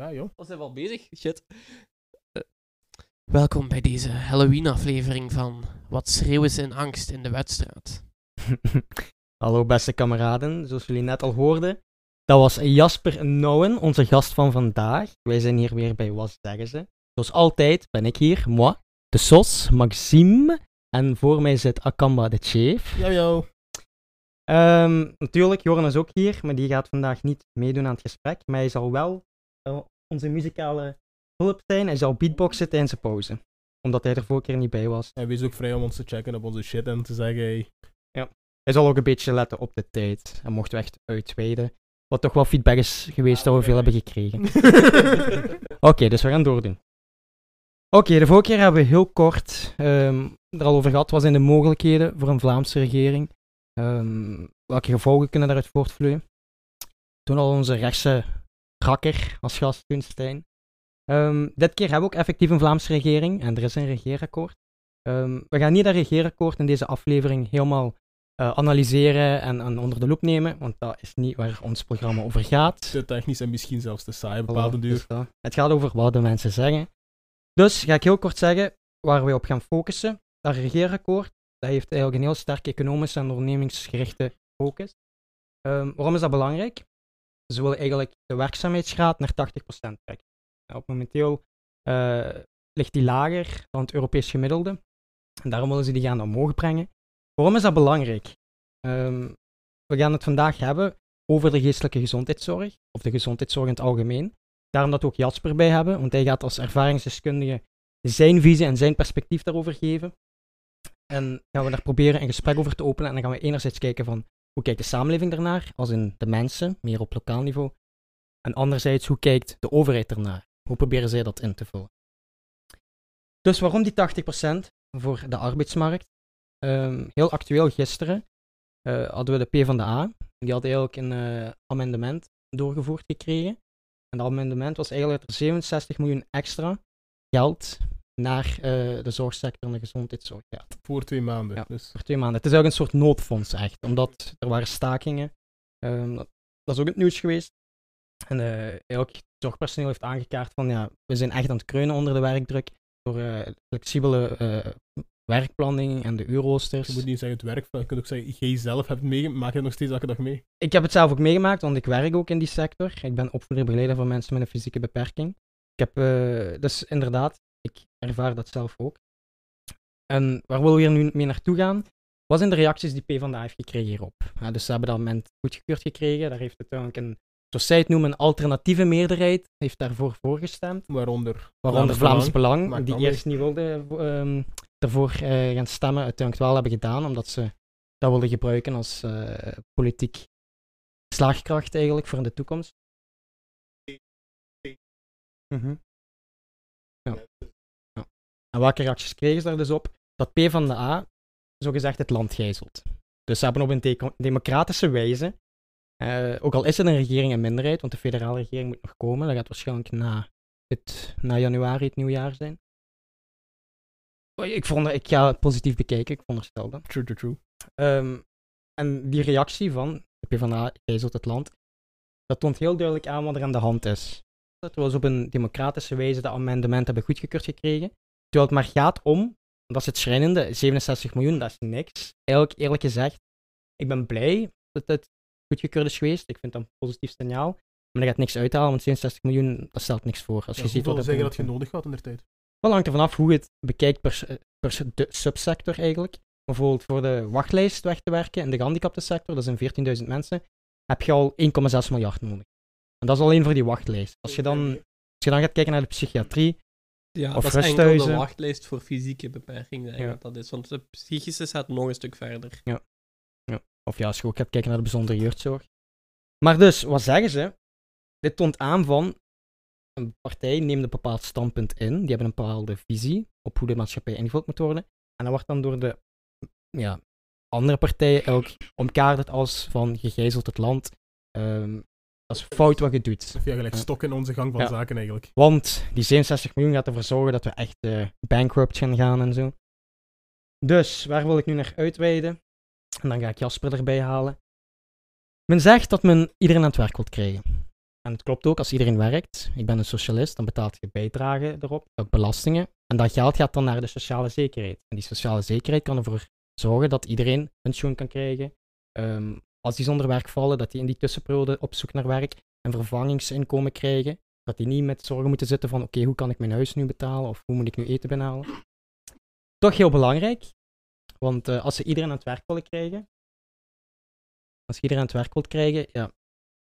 Ja, joh. We zijn wel bezig. Shit. Eh, welkom bij deze Halloween-aflevering van Wat schreeuwen ze in angst in de wedstrijd. Hallo beste kameraden, zoals jullie net al hoorden. Dat was Jasper Nouwen, onze gast van vandaag. Wij zijn hier weer bij Wat Zeggen Ze. Zoals altijd ben ik hier, moi, de Sos, Maxime. En voor mij zit Akamba de Chief. Yo, yo. Ehm, natuurlijk, Joran is ook hier, maar die gaat vandaag niet meedoen aan het gesprek. Maar hij zal wel onze muzikale hulp zijn. Hij zal beatboxen tijdens de pauze. Omdat hij er vorige keer niet bij was. En wees ook vrij om ons te checken op onze shit en te zeggen, hey, Hij zal ook een beetje letten op de tijd. En mochten we echt uitweiden. Wat toch wel feedback is geweest dat we veel hebben gekregen. Oké, dus we gaan doordoen. Oké, de vorige keer hebben we heel kort ehm, er al over gehad. Wat zijn de mogelijkheden voor een Vlaamse regering? Ehm, welke gevolgen kunnen daaruit voortvloeien? Toen al onze rechtse rakker als gast, toen Stijn. Ehm, dit keer hebben we ook effectief een Vlaamse regering en er is een regeerakkoord. Ehm, we gaan niet dat regeerakkoord in deze aflevering helemaal eh, analyseren en, en onder de loep nemen, want dat is niet waar ons programma over gaat. te technisch en misschien zelfs te saai, bepaalde Voilà, duur. dus dat. Het gaat over wat de mensen zeggen. Dus ga ik heel kort zeggen waar we op gaan focussen. Dat regeerakkoord dat heeft eigenlijk een heel sterke economische en ondernemingsgerichte focus. Ehm, waarom is dat belangrijk? Ze willen eigenlijk de werkzaamheidsgraad naar 80% trekken. Op momenteel eh, ligt die lager dan het Europees gemiddelde. En daarom willen ze die gaan omhoog brengen. Waarom is dat belangrijk? Ehm, we gaan het vandaag hebben over de geestelijke gezondheidszorg, of de gezondheidszorg in het algemeen. Daarom dat we ook Jasper bij hebben, want hij gaat als ervaringsdeskundige zijn visie en zijn perspectief daarover geven. En gaan we daar proberen een gesprek over te openen. En dan gaan we enerzijds kijken van hoe kijkt de samenleving ernaar, als in de mensen, meer op lokaal niveau. En anderzijds, hoe kijkt de overheid ernaar? Hoe proberen zij dat in te vullen? Dus waarom die 80% voor de arbeidsmarkt? Ehm, heel actueel, gisteren eh, hadden we de P van de A. Die had eigenlijk een eh, amendement doorgevoerd gekregen. En dat amendement was eigenlijk dat er 67 miljoen extra geld naar eh, de zorgsector en de gezondheidszorg gaat. Voor twee maanden. Ja. Dus Voor twee maanden. Het is eigenlijk een soort noodfonds echt, omdat er waren stakingen. Ehm, dat, dat is ook het nieuws geweest. En het zorgpersoneel heeft aangekaart van ja, we zijn echt aan het kreunen onder de werkdruk door eh, flexibele werkplanning en de uurroosters. je moet niet zeggen het werk, je kunt ook zeggen, jij zelf hebt het meegemaakt, maak je het nog steeds elke dag mee. Ik heb het zelf ook meegemaakt, want ik werk ook in die sector. Ik ben opvoeder begeleider van mensen met een fysieke beperking. Ik heb, dus inderdaad, ik ervaar dat zelf ook. En waar willen we hier nu mee naartoe gaan? Wat zijn de reacties die PvdA heeft gekregen hierop? Ja, dus ze hebben dat amendement goedgekeurd gekregen. Daar heeft uiteindelijk een, zoals zij het noemen, een alternatieve meerderheid heeft daarvoor voorgestemd. Waaronder, Waaronder Vlaams Belang, die eerst niet wilde ehm, ervoor eh, gaan stemmen, uiteindelijk wel hebben gedaan, omdat ze dat wilden gebruiken als eh, politiek slaagkracht eigenlijk voor in de toekomst. Ja. En welke reacties kregen ze daar dus op? Dat P van de A zogezegd het land gijzelt. Dus ze hebben op een democratische wijze, eh, ook al is het een regering een minderheid, want de federale regering moet nog komen, dat gaat waarschijnlijk na, het, na januari het nieuwjaar zijn. Oh, Ik, vond, ik ga het positief bekijken, ik veronderstel dat. True, true, true. Ehm, en die reactie van de PvdA gijzelt het land, dat toont heel duidelijk aan wat er aan de hand is. Dat we op een democratische wijze de amendementen hebben goedgekeurd gekregen. Terwijl het maar gaat om, dat is het schrijnende, 67 miljoen, dat is niks. Eigenlijk, eerlijk gezegd, ik ben blij dat het goedgekeurd is geweest. Ik vind dat een positief signaal. Maar dat gaat niks uithalen, want 67 miljoen, dat stelt niks voor. Als Ja, je ziet wat zeggen dat je nodig had in de tijd? wel hangt er vanaf hoe je het bekijkt per, s- de subsector eigenlijk. Bijvoorbeeld voor de wachtlijst weg te werken in de gehandicapte sector, dat zijn 14.000 mensen, heb je al 1,6 miljard nodig. En dat is alleen voor die wachtlijst. Als je dan, als je dan gaat kijken naar de psychiatrie, Ja, Of dat is enkel de wachtlijst voor fysieke beperkingen. Ja. dat is. Want de psychische staat nog een stuk verder. of ja, als je ook gaat kijken naar de bijzondere jeugdzorg. Maar dus, wat zeggen ze? Dit toont aan van, een partij neemt een bepaald standpunt in, die hebben een bepaalde visie op hoe de maatschappij ingevuld moet worden. En dat wordt dan door de ja, andere partijen ook omkaderd als van, je gijzelt het land, ehm, dat is fout wat je doet. Ja, gelijk stok in onze gang van Ja. zaken eigenlijk. Want die 67 miljoen gaat ervoor zorgen dat we echt eh, bankrupt gaan gaan en zo. Dus, waar wil ik nu naar uitweiden? En dan ga ik Jasper erbij halen. Men zegt dat men iedereen aan het werk wilt krijgen. En het klopt ook, als iedereen werkt, ik ben een socialist, dan betaalt je bijdrage erop, ook belastingen. En dat geld gaat dan naar de sociale zekerheid. En die sociale zekerheid kan ervoor zorgen dat iedereen pensioen kan krijgen. Ehm, als die zonder werk vallen, dat die in die tussenperiode op zoek naar werk en vervangingsinkomen krijgen. Dat die niet met zorgen moeten zitten van oké, hoe kan ik mijn huis nu betalen of hoe moet ik nu eten benalen. Toch heel belangrijk, want eh, als ze iedereen aan het werk willen krijgen, als je iedereen aan het werk wilt krijgen, ja,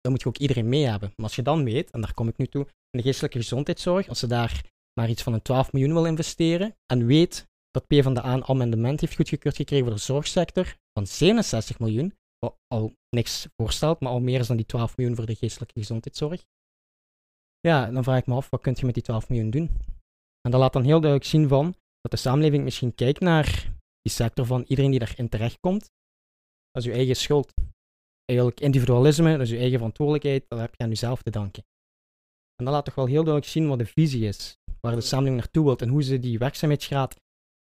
dan moet je ook iedereen mee hebben. Maar als je dan weet, en daar kom ik nu toe, in de geestelijke gezondheidszorg, als ze daar maar iets van een 12 miljoen wil investeren en weet dat PvdA een amendement heeft goedgekeurd gekregen voor de zorgsector van 67 miljoen, al niks voorstelt, maar al meer is dan die 12 miljoen voor de geestelijke gezondheidszorg. Ja, dan vraag ik me af, wat kun je met die 12 miljoen doen? En dat laat dan heel duidelijk zien van dat de samenleving misschien kijkt naar die sector van iedereen die daarin terechtkomt, dat is je eigen schuld. Eigenlijk individualisme, dat is je eigen verantwoordelijkheid, dat heb je aan jezelf te danken. En dat laat toch wel heel duidelijk zien wat de visie is, waar de samenleving naartoe wilt en hoe ze die werkzaamheidsgraad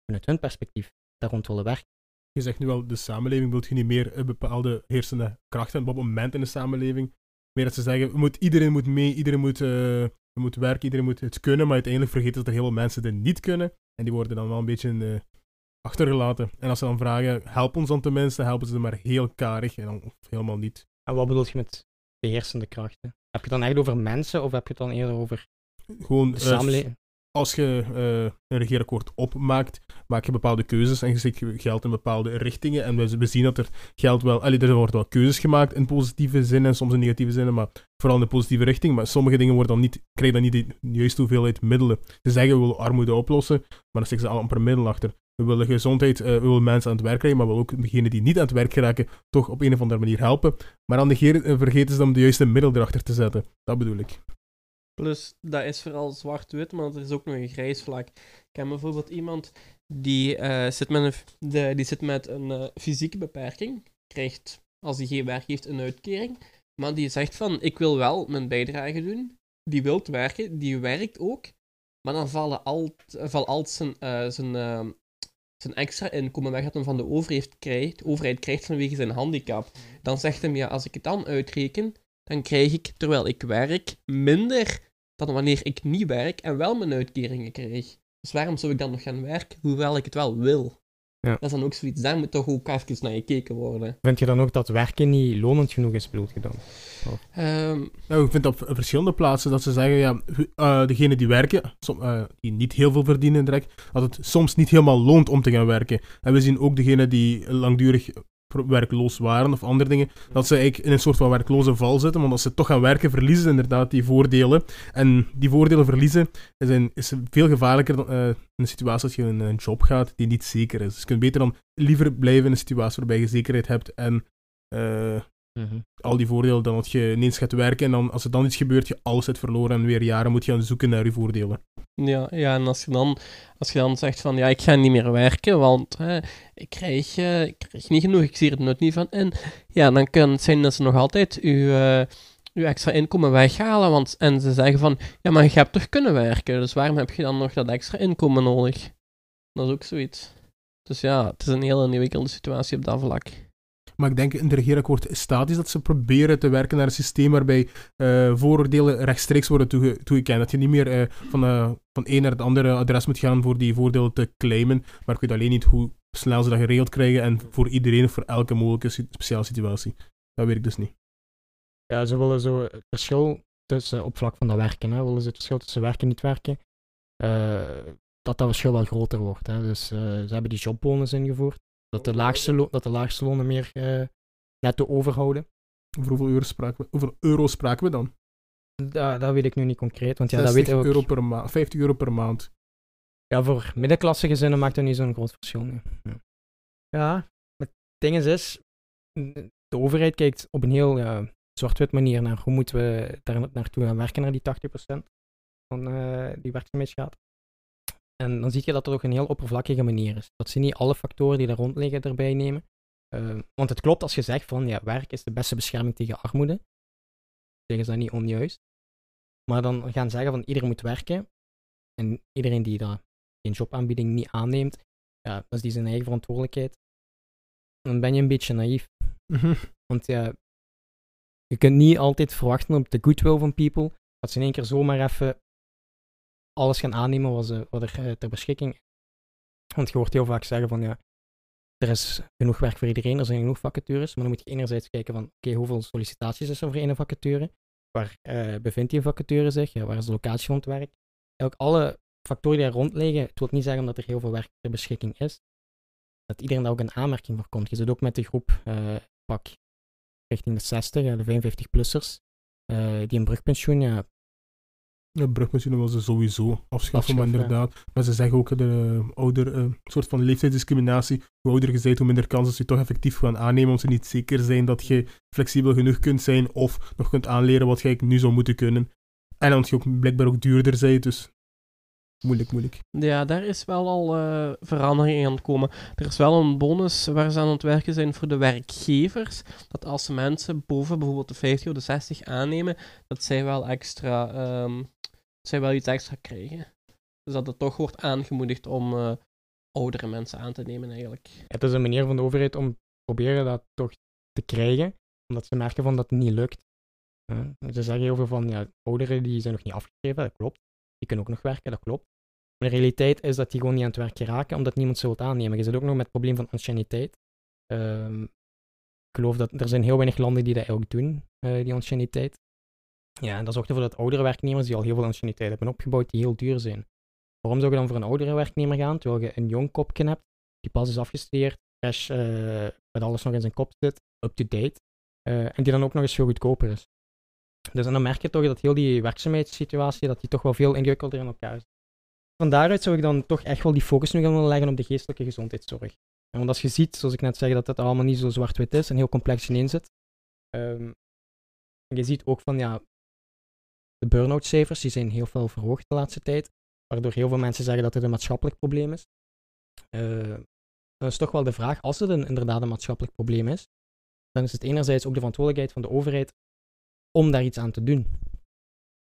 vanuit hun perspectief daar rond willen werken. Je zegt nu al, de samenleving wil je niet meer een bepaalde heersende krachten op het moment in de samenleving. Meer dat ze zeggen, moet, iedereen moet mee, iedereen moet, uh, moet werken, iedereen moet het kunnen, maar uiteindelijk vergeten dat er heel veel mensen het niet kunnen. En die worden dan wel een beetje uh, achtergelaten. En als ze dan vragen, help ons dan tenminste, helpen ze maar heel karig en dan helemaal niet. En wat bedoel je met beheersende krachten? Heb je het dan echt over mensen of heb je het dan eerder over Gewoon, de samenleving? Als je uh, een regeerakkoord opmaakt, maak je bepaalde keuzes en je zet geld in bepaalde richtingen. En we, zien dat er geld wel... Er worden wel keuzes gemaakt in positieve zin en soms in negatieve zin, maar vooral in de positieve richting. Maar sommige dingen worden dan niet, krijgen dan niet de juiste hoeveelheid middelen. Ze zeggen we willen armoede oplossen, maar dan steken ze al amper middel achter. We willen gezondheid, uh, we willen mensen aan het werk krijgen, maar we willen ook degenen die niet aan het werk geraken toch op een of andere manier helpen. Maar dan negeren, vergeten ze dan de juiste middel erachter te zetten. Dat bedoel ik. Plus, dat is vooral zwart-wit, maar er is ook nog een grijs vlak. Ik ken bijvoorbeeld iemand die, uh, zit, met een, de, die zit met een uh, fysieke beperking, krijgt, als hij geen werk heeft, een uitkering, maar die zegt van, ik wil wel mijn bijdrage doen, die wil werken, die werkt ook, maar dan vallen al, valt al zijn, uh, zijn, zijn extra inkomen weg dat hij van de overheid krijgt, overheid krijgt vanwege zijn handicap. Dan zegt hij, ja, als ik het dan uitreken, dan krijg ik, terwijl ik werk, minder dan wanneer ik niet werk en wel mijn uitkeringen krijg. Dus waarom zou ik dan nog gaan werken, hoewel ik het wel wil? Ja. Dat is dan ook zoiets, daar moet toch ook even naar gekeken worden. Vind je dan ook dat werken niet lonend genoeg is, bedoel je dan? Um, nou, ik vind op verschillende plaatsen dat ze zeggen, ja, uh, degenen die werken, som, uh, die niet heel veel verdienen direct, dat het soms niet helemaal loont om te gaan werken. En we zien ook degenen die langdurig werkloos waren of andere dingen, dat ze eigenlijk in een soort van werkloze val zitten, want als ze toch gaan werken, verliezen ze inderdaad die voordelen. En die voordelen verliezen is, is veel gevaarlijker dan in een situatie als je in een job gaat die niet zeker is. Dus je kunt beter dan liever blijven in een situatie waarbij je zekerheid hebt en uh, mm-hmm. al die voordelen dan dat je ineens gaat werken en dan, als er dan iets gebeurt, je alles hebt verloren en weer jaren moet je gaan zoeken naar je voordelen. Ja, ja, en als je, dan, als je dan zegt van ja, ik ga niet meer werken, want hè, ik, krijg, uh, ik krijg niet genoeg, ik zie er nooit niet van in. Ja, dan kan het zijn dat ze nog altijd uw, uh, uw extra inkomen weghalen. Want, en ze zeggen van ja, maar je hebt toch kunnen werken, dus waarom heb je dan nog dat extra inkomen nodig? Dat is ook zoiets. Dus ja, het is een hele ingewikkelde situatie op dat vlak. Maar ik denk in het regeerakkoord staat is dat ze proberen te werken naar een systeem waarbij uh, vooroordelen rechtstreeks worden toege toegekend. Dat je niet meer uh, van, uh, van een naar het andere adres moet gaan voor die voordelen te claimen. Maar ik weet alleen niet hoe snel ze dat geregeld krijgen en voor iedereen voor elke mogelijke speciale situatie. Dat weet ik dus niet. Ja, ze willen zo het verschil tussen op vlak van dat werken, hè, willen ze het verschil tussen werken en niet werken, dat dat verschil wel groter wordt. Hè. Dus ze hebben die jobbonus ingevoerd dat de laagste, dat de laagste lonen meer uh, netto overhouden. Over hoeveel euro spraken we, hoeveel euro spraken we dan? Da, dat weet ik nu niet concreet. Want ja, dat weet ik ook... euro per maand, 50 euro per maand. Ja, voor middenklasse gezinnen maakt dat niet zo'n groot verschil. Nu. Ja. ja, het ding is, is, de overheid kijkt op een heel zwart-wit manier naar hoe moeten we daar naartoe gaan werken, naar die 80% van uh, die werkzaamheidsgraad. En dan zie je dat het ook een heel oppervlakkige manier is. Dat ze niet alle factoren die daar rond liggen erbij nemen. Uh, want het klopt als je zegt van ja, werk is de beste bescherming tegen armoede. Zeggen ze dat niet onjuist. Maar dan gaan zeggen van iedereen moet werken. En iedereen die dat geen jobaanbieding niet aanneemt, ja, dat is die zijn eigen verantwoordelijkheid. Dan ben je een beetje naïef. Mhm. Want ja, je kunt niet altijd verwachten op de goodwill van people, dat ze in één keer zomaar even alles gaan aannemen wat, wat er eh, ter beschikking is. Want je hoort heel vaak zeggen van ja, er is genoeg werk voor iedereen, er zijn genoeg vacatures, maar dan moet je enerzijds kijken van oké, hoeveel sollicitaties is er voor één vacature? Waar eh, bevindt die vacature zich? Ja, waar is de locatie van het werk? Ook alle factoren die daar rond liggen, het wil niet zeggen dat er heel veel werk ter beschikking is, dat iedereen daar ook een aanmerking voor komt. Je zit ook met de groep eh, pak richting de 60, ja, de 55-plussers, eh, die een brugpensioen, ja, Ja, brugpensioenen wil ze sowieso afschaffen, maar ja. inderdaad. Maar ze zeggen ook de ouder, eh, soort van leeftijdsdiscriminatie. Hoe ouder je bent, hoe minder kans dat ze toch effectief gaan aannemen, omdat ze niet zeker zijn dat je flexibel genoeg kunt zijn of nog kunt aanleren wat je eigenlijk nu zou moeten kunnen. En omdat je ook blijkbaar ook duurder bent, dus moeilijk, moeilijk. Ja, daar is wel al eh, verandering in aan het komen. Er is wel een bonus waar ze aan het werken zijn voor de werkgevers. Dat als ze mensen boven bijvoorbeeld de 50 of de 60 aannemen, dat zij wel extra, ehm, dat zij wel iets extra krijgen. Dus dat het toch wordt aangemoedigd om eh, oudere mensen aan te nemen eigenlijk. Het is een manier van de overheid om proberen dat toch te krijgen, omdat ze merken van dat het niet lukt. Eh, ze zeggen heel veel van, ja, ouderen die zijn nog niet afgeschreven, dat klopt. Die kunnen ook nog werken, dat klopt. Maar de realiteit is dat die gewoon niet aan het werk geraken, omdat niemand ze wil aannemen. Je zit ook nog met het probleem van anciëniteit. Ehm, ik geloof dat er zijn heel weinig landen die dat ook doen, eh, die anciëniteit. Ja, en dat zorgt ervoor dat oudere werknemers die al heel veel anciëniteit hebben opgebouwd, die heel duur zijn. Waarom zou je dan voor een oudere werknemer gaan, terwijl je een jong kopje hebt, die pas is afgestudeerd, fresh, eh, met alles nog in zijn kop zit, up-to-date, eh, en die dan ook nog eens veel goedkoper is. Dus dan merk je toch dat heel die werkzaamheidssituatie, dat die toch wel veel ingewikkelder in elkaar is. Van daaruit zou ik dan toch echt wel die focus nu gaan willen leggen op de geestelijke gezondheidszorg. Want als je ziet, zoals ik net zei, dat het allemaal niet zo zwart-wit is en heel complex ineen zit. ehm, je ziet ook van, ja, de burn-out cijfers, die zijn heel veel verhoogd de laatste tijd. Waardoor heel veel mensen zeggen dat het een maatschappelijk probleem is. Eh, dan is toch wel de vraag, als het een, inderdaad een maatschappelijk probleem is, dan is het enerzijds ook de verantwoordelijkheid van de overheid om daar iets aan te doen.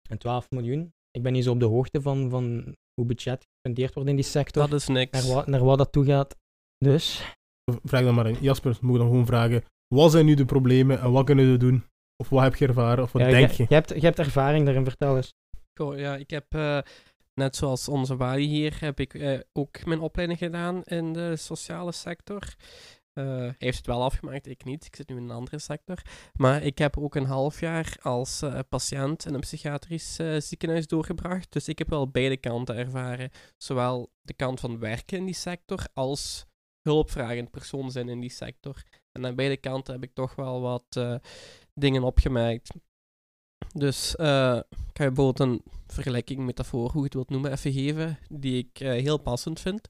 En 12 miljoen, ik ben niet zo op de hoogte van, van hoe budget gespendeerd wordt in die sector, Dat is niks. naar, wat, naar wat dat toe gaat. Dus, Vraag dan maar aan Jasper, moet ik dan gewoon vragen, wat zijn nu de problemen en wat kunnen we doen? Of wat heb je ervaren, of wat ja, denk je, je? hebt, je hebt ervaring daarin, vertel eens. Goh, ja, ik heb, eh, net zoals onze Wali hier, heb ik eh, ook mijn opleiding gedaan in de sociale sector. Eh, heeft het wel afgemaakt, ik niet. Ik zit nu in een andere sector. Maar ik heb ook een half jaar als eh, patiënt in een psychiatrisch eh, ziekenhuis doorgebracht. Dus ik heb wel beide kanten ervaren. Zowel de kant van werken in die sector als hulpvragend persoon zijn in die sector. En aan beide kanten heb ik toch wel wat dingen opgemerkt. Dus eh, ik ga je bijvoorbeeld een vergelijking, metafoor, hoe je het wilt noemen, even geven, die ik heel passend vind.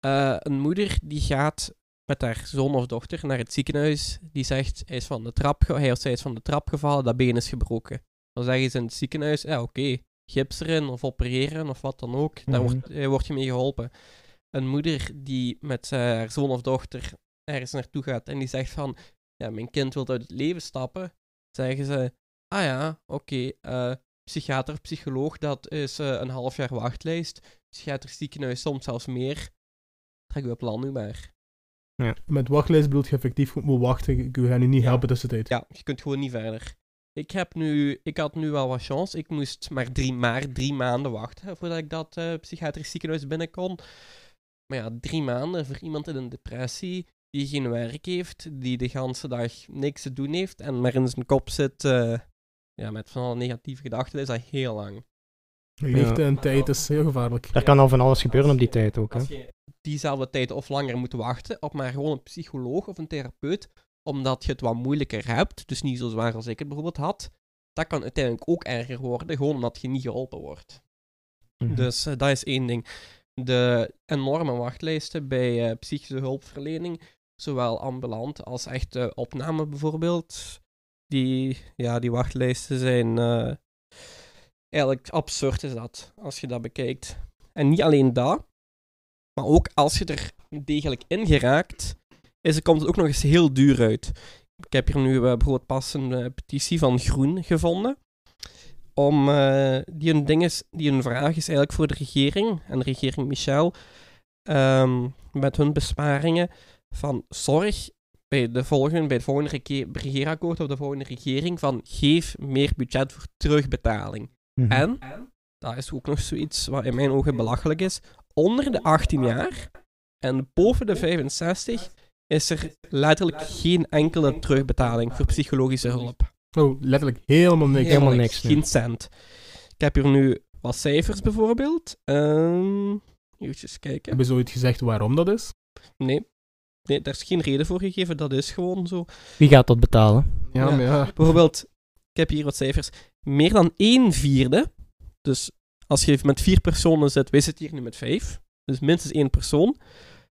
Een moeder die gaat met haar zoon of dochter naar het ziekenhuis, die zegt, hij, is van de trap hij of zij is van de trap gevallen, dat been is gebroken. Dan zeggen ze in het ziekenhuis, ja oké, gips erin of opereren of wat dan ook, daar wordt, eh, wordt je mee geholpen. Een moeder die met haar zoon of dochter ergens naartoe gaat en die zegt van, ja, mijn kind wil uit het leven stappen, zeggen ze, ah ja, oké, eh, psychiater, psycholoog, dat is eh, een half jaar wachtlijst. Psychiatrisch ziekenhuis soms zelfs meer. Trek we plan nu maar. Met wachtlijst bedoel je effectief moet wachten, ik ga nu niet Ja. helpen tussentijd. Ja, je kunt gewoon niet verder. Ik, heb nu, ik had nu wel wat chance. Ik moest maar drie, maar drie maanden wachten voordat ik dat eh, psychiatrisch ziekenhuis binnen kon. Maar ja, drie maanden voor iemand in een depressie die geen werk heeft, die de ganse dag niks te doen heeft en maar in zijn kop zit eh, ja, met van alle negatieve gedachten, is dat heel lang. Leegte en tijd is heel gevaarlijk. Er kan al van alles gebeuren op die tijd ook. Hè? Diezelfde tijd of langer moet wachten op maar gewoon een psycholoog of een therapeut, omdat je het wat moeilijker hebt, dus niet zo zwaar als ik het bijvoorbeeld had, dat kan uiteindelijk ook erger worden, gewoon omdat je niet geholpen wordt. Mhm. Dus eh, dat is één ding. De enorme wachtlijsten bij eh, psychische hulpverlening, zowel ambulant als echte opname bijvoorbeeld, die, ja, die wachtlijsten zijn eh, eigenlijk absurd is dat, als je dat bekijkt. En niet alleen dat, maar ook als je er degelijk in geraakt, is, komt het ook nog eens heel duur uit. Ik heb hier nu eh, bijvoorbeeld pas een eh, petitie van Groen gevonden. Om, eh, die, een ding is, die een vraag is eigenlijk voor de regering, en de regering Michel, ehm, met hun besparingen van zorg bij, de volgende, bij het volgende rege- regeerakkoord of de volgende regering van geef meer budget voor terugbetaling. Mhm. En, dat is ook nog zoiets wat in mijn ogen belachelijk is, onder de 18 jaar en boven de 65 is er letterlijk geen enkele terugbetaling voor psychologische hulp. Oh, letterlijk helemaal niks. Helemaal Helemaal niks. Geen cent. Ik heb hier nu wat cijfers bijvoorbeeld. Ehm even kijken. Hebben ze ooit gezegd waarom dat is? Nee. Nee, daar is geen reden voor gegeven. Dat is gewoon zo. Wie gaat dat betalen? Ja, Ja. maar ja. Bijvoorbeeld, ik heb hier wat cijfers. Meer dan 1 vierde. Dus als je met vier personen zit, wij zitten hier nu met vijf. Dus minstens één persoon.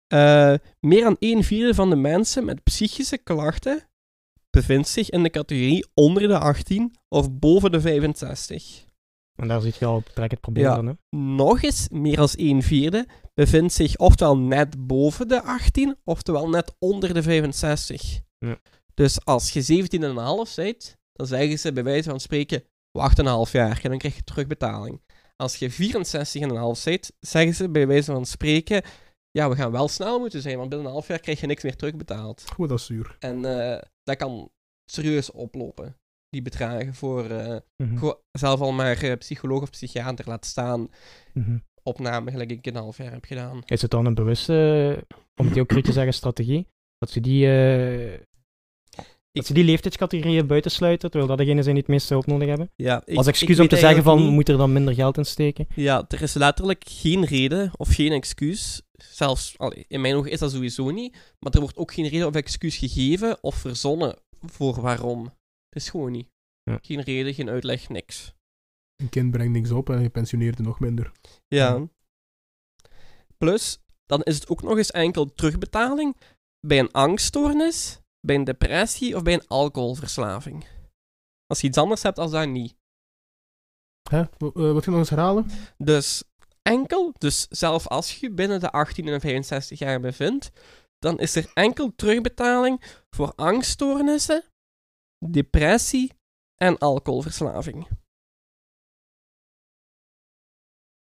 Eh, meer dan 1 vierde van de mensen met psychische klachten bevindt zich in de categorie onder de 18 of boven de 65. En daar zit je al direct het probleem Ja. hè? Nog eens, meer dan 1 vierde bevindt zich oftewel net boven de 18, oftewel net onder de 65. Ja. Dus als je 17,5 bent, dan zeggen ze bij wijze van spreken, wacht een half jaar en dan krijg je terugbetaling. Als je 64,5 bent, zeggen ze bij wijze van spreken, ja, we gaan wel snel moeten zijn, want binnen een half jaar krijg je niks meer terugbetaald. Goed, dat is zuur. En eh, dat kan serieus oplopen, die bedragen voor eh, Mhm. zelf al maar eh, psycholoog of psychiater laten staan Mhm. opname gelijk ik een half jaar heb gedaan. Is het dan een bewuste, om het heel cru te zeggen, strategie? Dat ze die, eh, dat ze die leeftijdscategorieën buitensluiten, terwijl dat degenen zijn die het meeste hulp nodig hebben? Ja, ik- Als excuus om te zeggen van, niet- moet er dan minder geld in steken? Ja, er is letterlijk geen reden of geen excuus. Zelfs, allee, in mijn ogen is dat sowieso niet. Maar er wordt ook geen reden of excuus gegeven of verzonnen voor waarom. Het is gewoon niet. Ja. Geen reden, geen uitleg, niks. Een kind brengt niks op en je pensioneert er nog minder. Ja. Plus, dan is het ook nog eens enkel terugbetaling bij een angststoornis, bij een depressie of bij een alcoholverslaving. Als je iets anders hebt als dat niet. Hè? Eh, Wat je nog eens herhalen? Dus enkel, dus zelf als je binnen de 18 en 65 jaar bevindt, dan is er enkel terugbetaling voor angststoornissen, depressie en alcoholverslaving.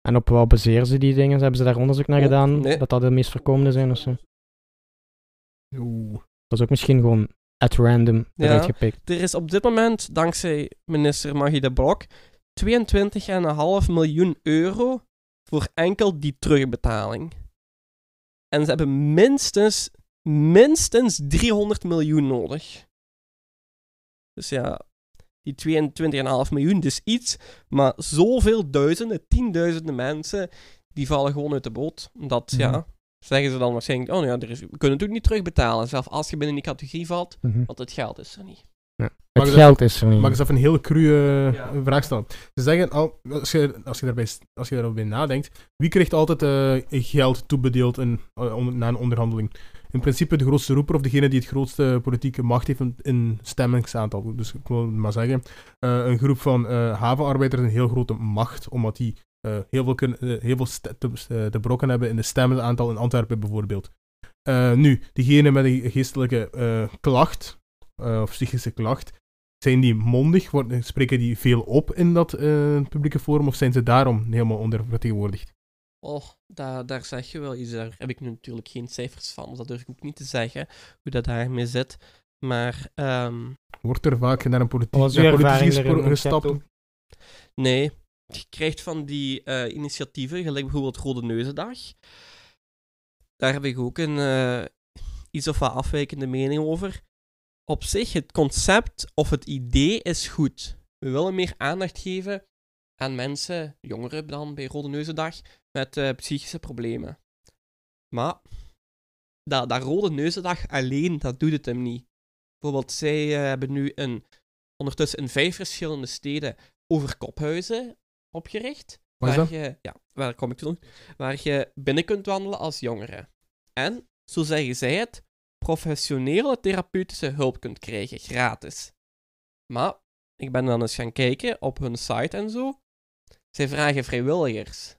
En op wat baseren ze die dingen? Hebben ze daar onderzoek naar Oh, gedaan? nee. Dat dat de meest voorkomende zijn of zo? Oeh. Dat is ook misschien gewoon at random eruit Ja. gepikt. Er is op dit moment, dankzij minister Magie de Blok, 22,5 miljoen euro voor enkel die terugbetaling. En ze hebben minstens, minstens 300 miljoen nodig. Dus ja, die 22,5 miljoen, dus iets, maar zoveel duizenden, tienduizenden mensen, die vallen gewoon uit de boot. Dat, Mhm. ja, zeggen ze dan waarschijnlijk, oh ja, er is, we kunnen het ook niet terugbetalen, zelfs als je binnen die categorie valt, Mhm. want het geld is er niet. Het ik geld is er niet. Mag ik eens even een heel crue Ja. eh, vraag stellen? Ze zeggen, al, als, je, als, je daarbij, als je daarover nadenkt, wie krijgt altijd eh, geld toebedeeld in, eh, na een onderhandeling? In principe de grootste roeper of degene die het grootste politieke macht heeft in, in stemmingsaantal. Dus ik wil maar zeggen, eh, een groep van eh, havenarbeiders een heel grote macht, omdat die eh, heel veel, kunnen, eh, heel veel te, eh, te brokken hebben in de stemmensaantal in Antwerpen bijvoorbeeld. Eh, nu, diegene met een geestelijke eh, klacht, eh, of psychische klacht, zijn die mondig? Worden, spreken die veel op in dat eh, publieke forum? Of zijn ze daarom helemaal ondervertegenwoordigd? Oh, daar, daar zeg je wel iets. Daar heb ik nu natuurlijk geen cijfers van. Dus dat durf ik ook niet te zeggen, hoe dat daarmee zit. Maar ehm, Wordt er vaak naar een politiek, Wat is uw naar ervaring politici daarin? gespro- gestapt? Nee, je krijgt van die eh, initiatieven, gelijk bijvoorbeeld Rode Neuzendag. Daar heb ik ook een eh, iets of wat afwijkende mening over. Op zich, het concept of het idee is goed. We willen meer aandacht geven aan mensen, jongeren dan bij Rode Neuzendag, met eh, psychische problemen. Maar dat, dat Rode Neuzendag alleen, dat doet het hem niet. Bijvoorbeeld, zij hebben nu een, ondertussen in vijf verschillende steden overkophuizen opgericht. Waar je, ja, waar kom ik? Waar je binnen kunt wandelen als jongere. En, zo zeggen zij het, professionele therapeutische hulp kunt krijgen, gratis. Maar, ik ben dan eens gaan kijken op hun site en zo. Zij vragen vrijwilligers.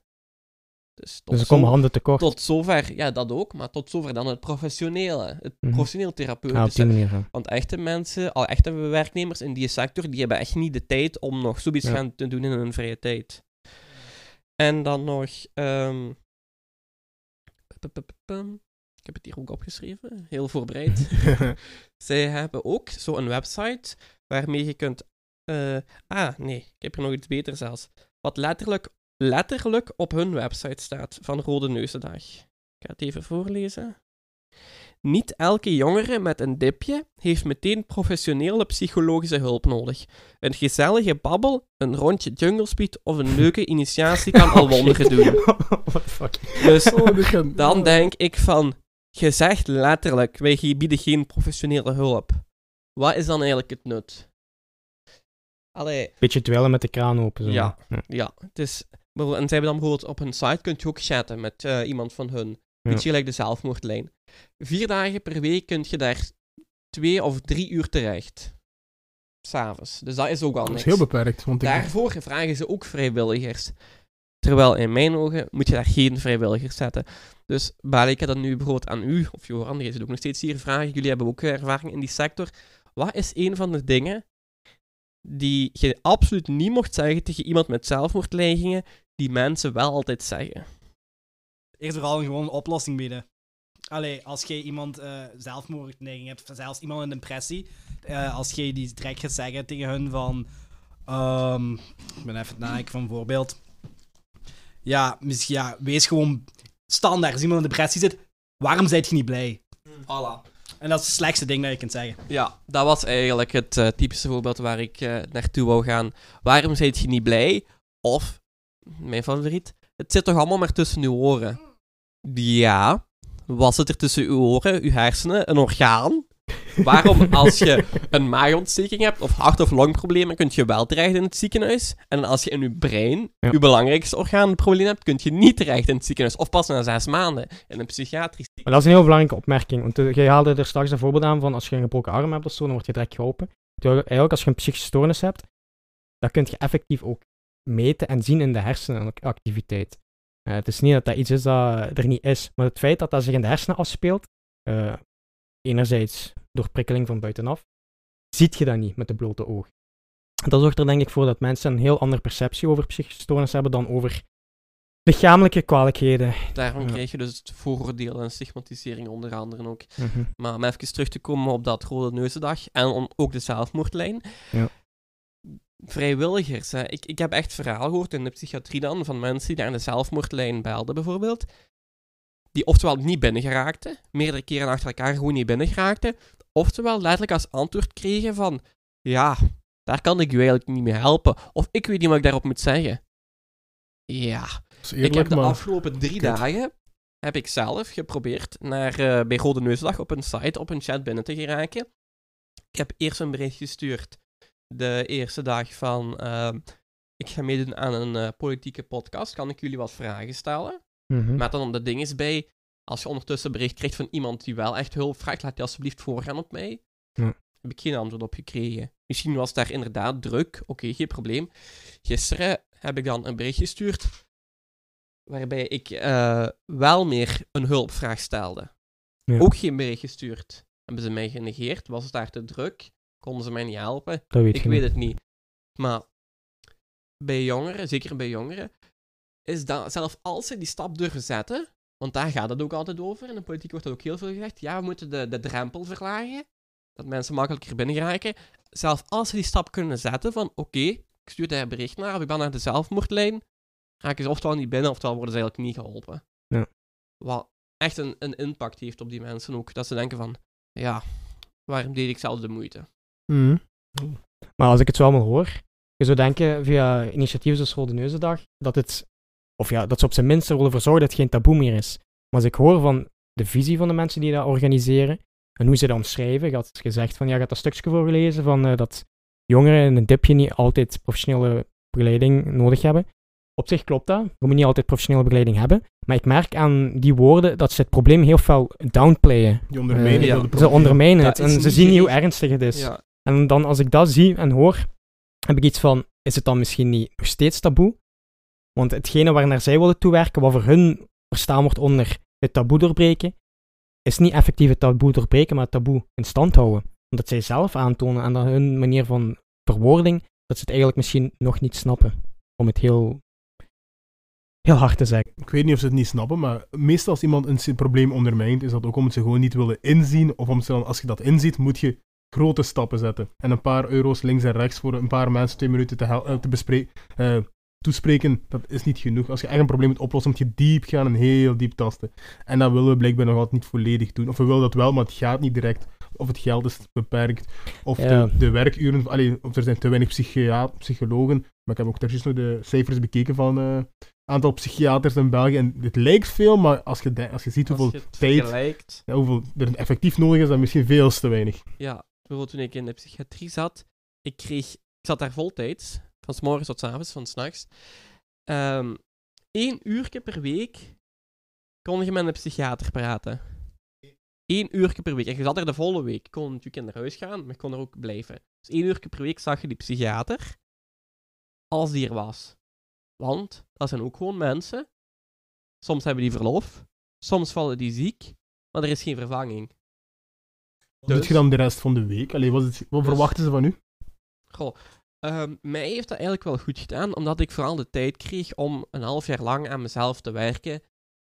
Dus tot, Dus er komen handen tekort. tot zover, ja dat ook, maar tot zover dan het professionele. Het Mhm. professioneel Ja, op therapeutische. ja. Want echte mensen, al echte werknemers in die sector, die hebben echt niet de tijd om nog zoiets Ja. gaan te doen in hun vrije tijd. En dan nog. ehm, ik heb het hier ook opgeschreven, heel voorbereid. Zij hebben ook zo'n website waarmee je kunt. eh, ah, nee, ik heb er nog iets beter zelfs. Wat letterlijk, letterlijk op hun website staat van Rode Neuzendag. Ik ga het even voorlezen. Niet elke jongere met een dipje heeft meteen professionele psychologische hulp nodig. Een gezellige babbel, een rondje jungle speed of een leuke initiatie kan al wonderen doen. Dus Oh, dan denk ik van, gezegd letterlijk, wij bieden geen professionele hulp. Wat is dan eigenlijk het nut? Allee, Beetje dweilen met de kraan open. Zo. Ja. ja, het is... En zij hebben dan bijvoorbeeld op hun site, kunt je ook chatten met eh, iemand van hun. Beetje gelijk de zelfmoordlijn. Vier dagen per week kun je daar twee of drie uur terecht. S'avonds. Dus dat is ook al Dat niks. is heel beperkt. Want ik, Daarvoor vragen ze ook vrijwilligers. Terwijl in mijn ogen moet je daar geen vrijwilligers zetten. Dus Bali, ik heb dat nu bijvoorbeeld aan u, of Joran, die zit ook nog steeds hier, vragen. Jullie hebben ook ervaring in die sector. Wat is een van de dingen die je absoluut niet mocht zeggen tegen iemand met zelfmoordneigingen, die mensen wel altijd zeggen? Eerst vooral gewoon een oplossing bieden. Allee, als je iemand eh zelfmoordneiging hebt, zelfs iemand in depressie, eh, als je die direct gaat zeggen tegen hun van... ehm, ik ben even nadenken van een voorbeeld. Ja, misschien, ja, wees gewoon standaard. Als iemand in depressie zit, waarom zijt je niet blij? Voilà. En dat is het slechtste ding dat je kunt zeggen. Ja, dat was eigenlijk het eh, typische voorbeeld waar ik eh, naartoe wou gaan. Waarom zijt je niet blij? Of, mijn favoriet, het zit toch allemaal maar tussen uw oren? Ja, was het er tussen uw oren, uw hersenen, een orgaan? Waarom, als je een maagontsteking hebt of hart- of longproblemen, kun je wel terecht in het ziekenhuis? En als je in je brein, Ja. uw belangrijkste orgaan, een probleem hebt, kun je niet terecht in het ziekenhuis. Of pas na zes maanden in een psychiatrisch Maar dat is een heel belangrijke opmerking. Want eh, jij haalde er straks een voorbeeld aan van als je een gebroken arm hebt of zo, dan word je direct geholpen. Terwijl eigenlijk als je een psychische stoornis hebt, dan kun je effectief ook meten en zien in de hersenactiviteit. Eh, het is niet dat dat iets is dat er niet is, maar het feit dat dat zich in de hersenen afspeelt, eh, enerzijds door prikkeling van buitenaf, ziet je dat niet met de blote oog. Dat zorgt er denk ik voor dat mensen een heel andere perceptie over psychische stoornis hebben dan over lichamelijke kwalijkheden. Daarom Ja. krijg je dus het vooroordeel en stigmatisering onder andere ook. Mhm. Maar om even terug te komen op dat Rode Neuzendag en ook de zelfmoordlijn. Ja. Vrijwilligers. Hè. Ik, ik heb echt verhaal gehoord in de psychiatrie dan van mensen die daar aan de zelfmoordlijn belden bijvoorbeeld. Die oftewel niet binnengeraakten, meerdere keren achter elkaar gewoon niet binnengeraakten. Oftewel letterlijk als antwoord kregen van, ja, daar kan ik u eigenlijk niet mee helpen. Of ik weet niet wat ik daarop moet zeggen. Ja, ik heb de maar... afgelopen drie Kut. dagen heb ik zelf geprobeerd naar, eh, bij Rode Neusdag op een site, op een chat binnen te geraken. Ik heb eerst een bericht gestuurd de eerste dag van ehm, ik ga meedoen aan een eh, politieke podcast. Kan ik jullie wat vragen stellen? Mhm. Met dan de ding is bij, als je ondertussen een bericht krijgt van iemand die wel echt hulp vraagt, laat die alsjeblieft voorgaan op mij. Ja. Heb ik geen antwoord op gekregen. Misschien was daar inderdaad druk. Oké, geen probleem. Gisteren heb ik dan een bericht gestuurd waarbij ik eh, wel meer een hulpvraag stelde. Ja. Ook geen bericht gestuurd. Hebben ze mij genegeerd? Was het daar te druk? Konden ze mij niet helpen? Dat weet Ik weet niet. het niet. Maar bij jongeren, zeker bij jongeren, is dat zelfs als ze die stap durven zetten, want daar gaat het ook altijd over, in de politiek wordt dat ook heel veel gezegd, ja, we moeten de, de drempel verlagen, dat mensen makkelijker binnen geraken. Zelfs als ze die stap kunnen zetten van, oké, ik stuur daar een bericht naar, of ik ben naar de zelfmoordlijn, raken ze oftewel niet binnen, oftewel worden ze eigenlijk niet geholpen. Ja. Wat echt een, een impact heeft op die mensen ook, dat ze denken van, ja, waarom deed ik zelf de moeite? Mhm. Maar als ik het zo allemaal hoor, je zou denken via initiatieven zoals Rode Neuzendag, dat het, of ja, dat ze op zijn minst er willen voor zorgen dat het geen taboe meer is. Maar als ik hoor van de visie van de mensen die dat organiseren, en hoe ze dat omschrijven, je had gezegd van, ja, je had dat stukje voorgelezen van eh, dat jongeren in een dipje niet altijd professionele begeleiding nodig hebben. Op zich klopt dat, we moeten niet altijd professionele begeleiding hebben, maar ik merk aan die woorden dat ze het probleem heel fel downplayen. Die ondermijnen Eh, ja. Ze ondermijnen het en ze zien niet hoe ernstig het is. Ja, En dan als ik dat zie en hoor, heb ik iets van, is het dan misschien niet nog steeds taboe? Want hetgene waar naar zij willen toewerken, wat voor hun verstaan wordt onder het taboe doorbreken, is niet effectief het taboe doorbreken, maar het taboe in stand houden. Omdat zij zelf aantonen aan hun manier van verwoording, dat ze het eigenlijk misschien nog niet snappen. Om het heel heel hard te zeggen. Ik weet niet of ze het niet snappen, maar meestal als iemand een probleem ondermijnt, is dat ook omdat ze gewoon niet willen inzien. Of omdat ze dan, als je dat inziet, moet je grote stappen zetten. En een paar euro's links en rechts voor een paar mensen twee minuten te, hel- eh, te bespreken. toespreken, dat is niet genoeg. Als je echt een probleem moet oplossen, moet je diep gaan en heel diep tasten. En dat willen we blijkbaar nog altijd niet volledig doen. Of we willen dat wel, maar het gaat niet direct. Of het geld is beperkt. Of Ja. de, de werkuren. Allee, of er zijn te weinig psychia- psychologen. Maar ik heb ook daar nog de cijfers bekeken van het aantal psychiaters in België. En het lijkt veel, maar als je, de- als je ziet Als hoeveel je tijd, ja, hoeveel er effectief nodig is, dan misschien veel te weinig. ja, bijvoorbeeld toen ik in de psychiatrie zat, ik kreeg, ik zat daar voltijds, van s morgens tot s avonds, van s'nachts. Eén uurtje per week kon je met een psychiater praten. Eén uurtje per week. En je zat er de volle week. Je kon natuurlijk naar huis gaan, maar kon er ook blijven. Dus één uurtje per week zag je die psychiater, als die er was. Want dat zijn ook gewoon mensen. Soms hebben die verlof, soms vallen die ziek, maar er is geen vervanging. Wat Dus- je dan de rest van de week? Allee, het- wat Dus- verwachten ze van u? Goh, ehm, mij heeft dat eigenlijk wel goed gedaan, omdat ik vooral de tijd kreeg om een half jaar lang aan mezelf te werken,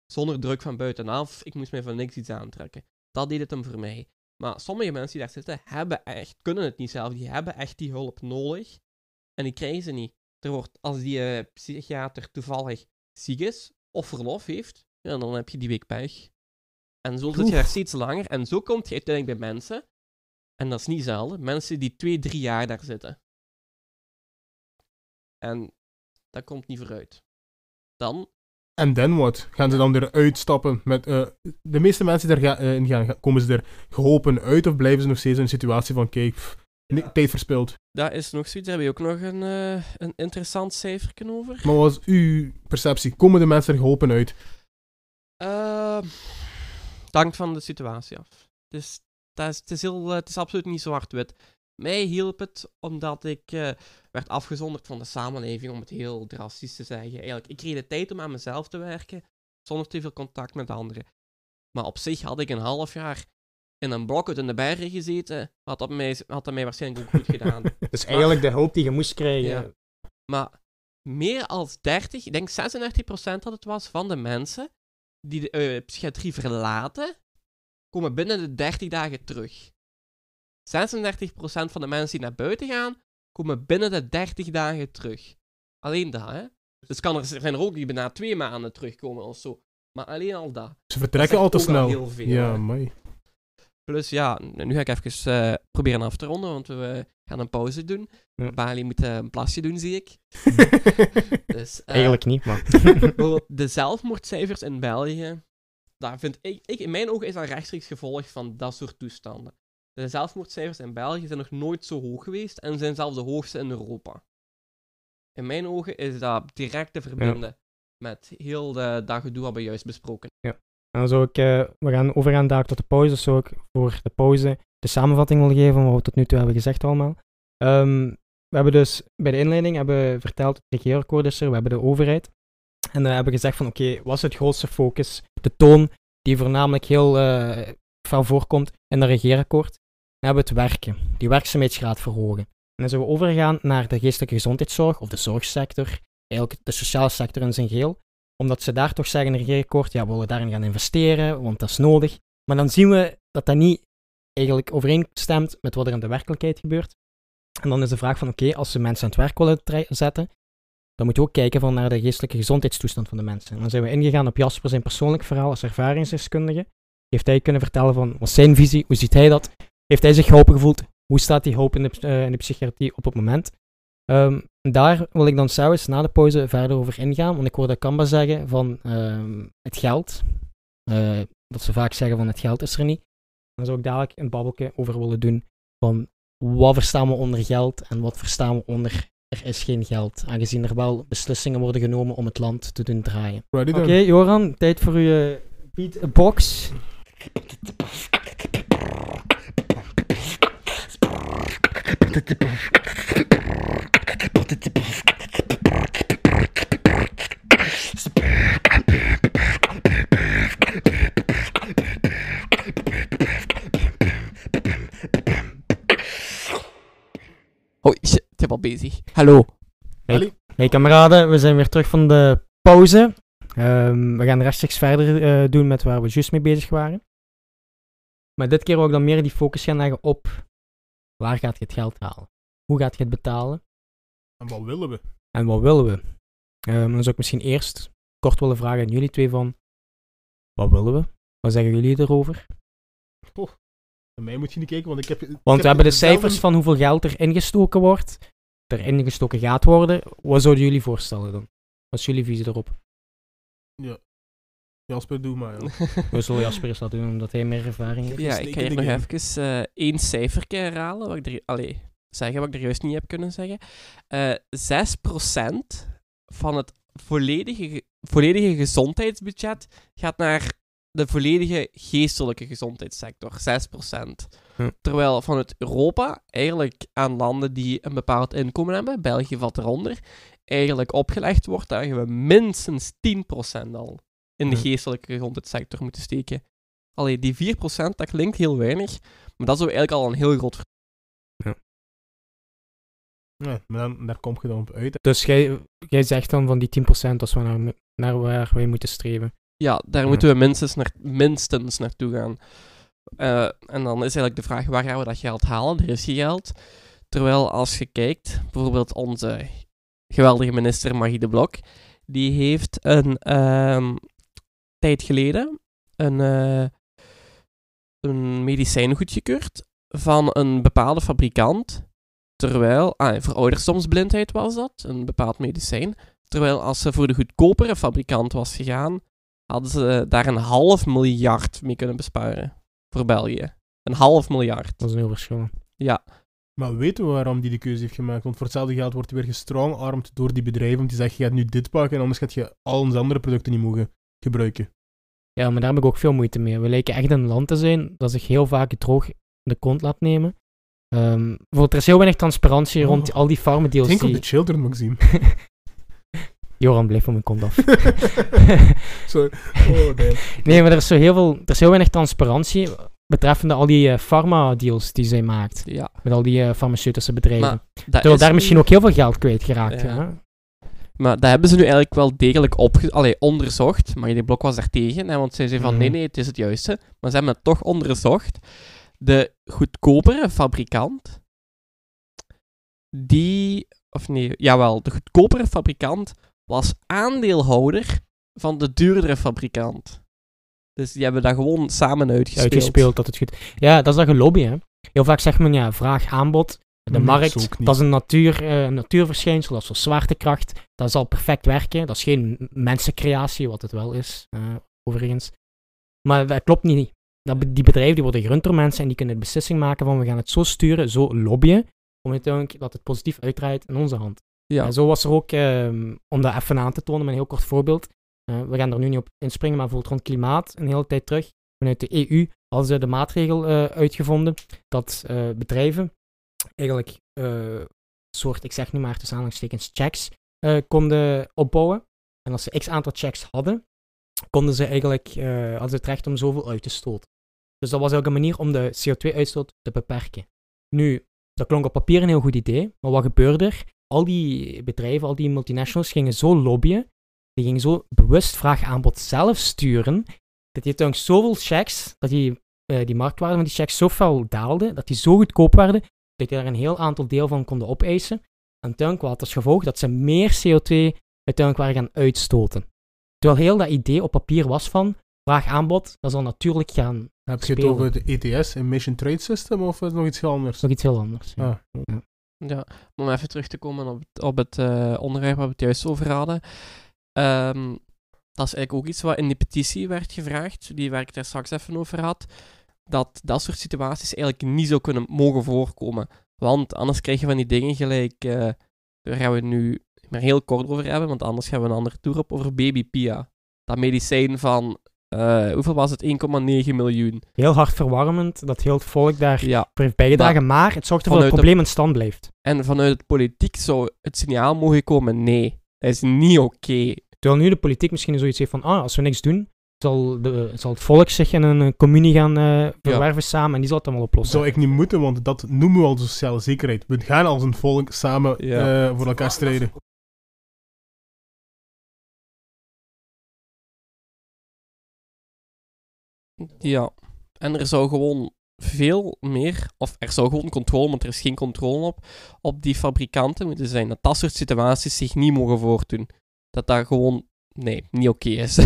zonder druk van buitenaf. Ik moest mij van niks iets aantrekken. Dat deed het hem voor mij. Maar sommige mensen die daar zitten, hebben echt, kunnen het niet zelf. Die hebben echt die hulp nodig. En die krijgen ze niet. Er wordt, als die eh, psychiater toevallig ziek is, of verlof heeft, ja, dan heb je die week pech. En zo zit je daar steeds langer. En zo komt je uiteindelijk bij mensen, en dat is niet zelden, mensen die twee, drie jaar daar zitten. En dat komt niet vooruit. Dan, En dan wat? Gaan ze dan eruit stappen met... eh, de meeste mensen die erin gaan, gaan- komen ze er geholpen uit of blijven ze nog steeds in een situatie van, kijk, pff, tijd verspild. dat is nog zoiets, daar heb je ook nog een, eh, een interessant cijferken over. Maar wat is uw perceptie? Komen de mensen er geholpen uit? Hangt van de situatie af. Dus dat is, het, is heel, eh, het is absoluut niet zwart-wit. Mij hielp het omdat ik eh, werd afgezonderd van de samenleving, om het heel drastisch te zeggen. Eigenlijk, ik kreeg de tijd om aan mezelf te werken, zonder te veel contact met anderen. Maar op zich had ik een half jaar in een blok uit in de bergen gezeten, had dat mij, had dat mij waarschijnlijk ook goed gedaan. Dus eigenlijk de hulp die je moest krijgen. Ja. Maar meer als 30, ik denk 36% dat het was, van de mensen die de eh, psychiatrie verlaten, komen binnen de 30 dagen terug. 36% van de mensen die naar buiten gaan, komen binnen de 30 dagen terug. Alleen dat, hè. Dus kan er, zijn er ook die bijna twee maanden terugkomen of zo. Maar alleen al dat. Ze vertrekken Dat al te al snel. heel veel, ja, mooi. Plus ja, nu ga ik even eh, proberen af te ronden, want we gaan een pauze doen. Ja. Bali moet eh, een plasje doen, zie ik. Dus, eh, Eigenlijk niet, maar... bijvoorbeeld de zelfmoordcijfers in België, daar vind ik, ik, in mijn ogen is dat rechtstreeks gevolg van dat soort toestanden. De zelfmoordcijfers in België zijn nog nooit zo hoog geweest en zijn zelfs de hoogste in Europa. In mijn ogen is dat direct te verbinden met heel de, dat gedoe wat we juist besproken. En dan zou ik, eh, we gaan overgaan daar tot de pauze, zou ik voor de pauze samenvatting willen geven van wat we tot nu toe hebben gezegd allemaal. Ehm, we hebben dus bij de inleiding hebben verteld, het regeerakkoord is er, we hebben de overheid. En dan hebben gezegd van oké, wat is het grootste focus? De toon die voornamelijk heel eh fel voorkomt in het regeerakkoord. Dan hebben we het werken, die werkzaamheidsgraad verhogen. En dan zijn we overgegaan naar de geestelijke gezondheidszorg of de zorgsector, eigenlijk de sociale sector in zijn geheel omdat ze daar toch zeggen in het regeerakkoord, ja, we willen daarin gaan investeren, want dat is nodig. Maar dan zien we dat dat niet eigenlijk overeenstemt met wat er in de werkelijkheid gebeurt. En dan is de vraag van, oké, als ze mensen aan het werk willen zetten, dan moet je ook kijken van naar de geestelijke gezondheidstoestand van de mensen. En dan zijn we ingegaan op Jasper zijn persoonlijk verhaal als ervaringsdeskundige. Heeft hij kunnen vertellen van, wat zijn visie, hoe ziet hij dat? Heeft hij zich geholpen gevoeld? Hoe staat die hoop in de, eh, in de psychiatrie op het moment? Ehm, daar wil ik dan zelfs na de pauze verder over ingaan, want ik hoorde Kamba zeggen van ehm, het geld. Eh, dat ze vaak zeggen van het geld is er niet. Dan zou ik dadelijk een babbelje over willen doen van wat verstaan we onder geld en wat verstaan we onder er is geen geld, aangezien er wel beslissingen worden genomen om het land te doen draaien. Oké? Joran, tijd voor uw eh, beatbox. Hoi, shit, ik heb al bezig. Hallo. Hey kameraden, we zijn weer terug van de pauze. Ehm, we gaan rechtstreeks verder eh, doen met waar we juist mee bezig waren. Maar dit keer wil ik dan meer die focus gaan leggen op waar gaat je het geld halen? Hoe gaat je het betalen? En wat willen we? En wat willen we? Ehm, dan zou ik misschien eerst kort willen vragen aan jullie twee van, wat willen we? Wat zeggen jullie erover? Bij mij moet je niet kijken, want ik heb... ik Want heb we hebben de cijfers van hoeveel geld er ingestoken wordt, er ingestoken gaat worden. Wat zouden jullie voorstellen dan? Wat is jullie visie erop? Jasper, doe maar. We zullen Jasper eens laten doen, omdat hij meer ervaring heeft. Ja, ik ga hier nog game. even eh één cijfer herhalen, wat ik er, allee, zeggen wat ik er juist niet heb kunnen zeggen. Eh 6% van het volledige, ge- volledige gezondheidsbudget gaat naar de volledige geestelijke gezondheidssector. 6%. Hm. Terwijl vanuit Europa, eigenlijk aan landen die een bepaald inkomen hebben, België valt eronder, eigenlijk opgelegd wordt dat we minstens 10% al in de Hm. geestelijke gezondheidssector moeten steken. Allee, die 4% dat klinkt heel weinig, maar dat is eigenlijk al een heel groot verschil. Ja, maar dan, daar kom je dan op uit. Dus jij, jij zegt dan van die 10% als we naar, naar waar wij moeten streven. Ja, daar Ja. moeten we minstens, naar, minstens naartoe gaan. Eh, en dan is eigenlijk de vraag, waar gaan we dat geld halen? Er is geen geld. Terwijl als je kijkt, bijvoorbeeld onze geweldige minister Magie de Blok, die heeft een ehm, tijd geleden een, eh, een medicijn goedgekeurd van een bepaalde fabrikant. Terwijl, ah, voor ouderdomsblindheid was dat, een bepaald medicijn. Terwijl als ze voor de goedkopere fabrikant was gegaan, hadden ze daar een half miljard mee kunnen besparen. Voor België. Een half miljard. Dat is een heel verschil. Ja, Maar weten we waarom die de keuze heeft gemaakt? Want voor hetzelfde geld wordt hij weer gestrongarmd door die bedrijven. Want die zeggen, je gaat nu dit pakken en anders gaat je al onze andere producten niet mogen gebruiken. Ja, maar daar heb ik ook veel moeite mee. We lijken echt een land te zijn dat zich heel vaak droog de kont laat nemen. Ehm, bijvoorbeeld, er is heel weinig transparantie Oh. rond al die farmen deals Denk op de Children Magazine. Joran, blijf van mijn kont af. Sorry. Oh, damn. nee, maar er is, zo heel veel, er is heel weinig transparantie betreffende al die eh, pharma-deals die zij maakt. ja. Met al die eh, farmaceutische bedrijven. Maar Terwijl is daar misschien ook heel veel geld kwijt geraakt. Ja. hè? Maar dat hebben ze nu eigenlijk wel degelijk opge allee, onderzocht. Maar de blok was daar tegen, hè, want zij zei van Mhm. nee, nee, het is het juiste. Maar ze hebben het toch onderzocht. De goedkopere fabrikant, die, of nee, jawel, de goedkopere fabrikant was aandeelhouder van de duurdere fabrikant. Dus die hebben dat gewoon samen uitgespeeld. Uitgespeeld dat het goed. Ja, dat is dat gelobby, hè. Heel vaak zegt men, ja, vraag, aanbod. De markt, dat is dat een natuur, eh, een natuurverschijnsel, dat is zoals zwaartekracht. Dat zal perfect werken. Dat is geen mensencreatie, wat het wel is, eh, overigens. Maar dat klopt niet. Dat, die bedrijven die worden gerund door mensen en die kunnen de beslissing maken van we gaan het zo sturen, zo lobbyen, om uiteindelijk dat het positief uitdraait in onze hand. Ja. En zo was er ook, ehm, om dat even aan te tonen met een heel kort voorbeeld. eh, we gaan er nu niet op inspringen, maar bijvoorbeeld rond klimaat, een hele tijd terug, vanuit de EU, hadden ze de maatregel eh, uitgevonden dat eh, bedrijven eigenlijk eh, soort, ik zeg nu maar tussen aanhalingstekens, checks eh, konden opbouwen. En als ze x aantal checks hadden, konden ze eigenlijk, eh hadden ze het recht om zoveel uit te stoten. Dus dat was ook een manier om de CO2-uitstoot te beperken. Nu, dat klonk op papier een heel goed idee, maar wat gebeurde er? Al die bedrijven, al die multinationals gingen zo lobbyen, die gingen zo bewust vraag-aanbod zelf sturen, dat die uiteindelijk zoveel checks, dat die, eh, die marktwaarde van die checks zo fel daalde, dat die zo goedkoop werden, dat je daar een heel aantal deel van konden opeisen. En uiteindelijk had als gevolg dat ze meer CO2 uiteindelijk waren gaan uitstoten. Terwijl heel dat idee op papier was van vraag-aanbod, dat zal natuurlijk gaan. Heb je het over het ETS, Emission Trade System, of is het nog iets heel anders? nog iets heel anders. ja. Ah. Ja, om even terug te komen op het, op het eh, onderwerp waar we het juist over hadden. Ehm, dat is eigenlijk ook iets wat in die petitie werd gevraagd, die waar ik daar straks even over had. Dat dat soort situaties eigenlijk niet zou kunnen mogen voorkomen. Want anders krijg je van die dingen gelijk. eh, daar gaan we nu maar heel kort over hebben, want anders gaan we een andere tour op over Baby Pia. Dat medicijn van. Eh, hoeveel was het? 1,9 miljoen. Heel hard verwarmend dat heel het volk daar Ja. voor heeft bijgedragen, maar, het zorgt ervoor dat het de- probleem in stand blijft. En vanuit het politiek zou het signaal mogen komen: nee, dat is niet oké. Terwijl nu de politiek misschien zoiets heeft van, ah, als we niks doen, zal, de, zal het volk zich in een eh, communie gaan eh, verwerven samen en die zal het dan wel oplossen. Zou ik niet moeten, want dat noemen we al sociale zekerheid. We gaan als een volk samen Ja. eh, voor elkaar strijden. Ja. En er zou gewoon veel meer, of er zou gewoon controle, want er is geen controle op, op die fabrikanten moeten zijn. Dat dat soort situaties zich niet mogen voordoen. Dat dat gewoon, nee, niet oké is. 1,9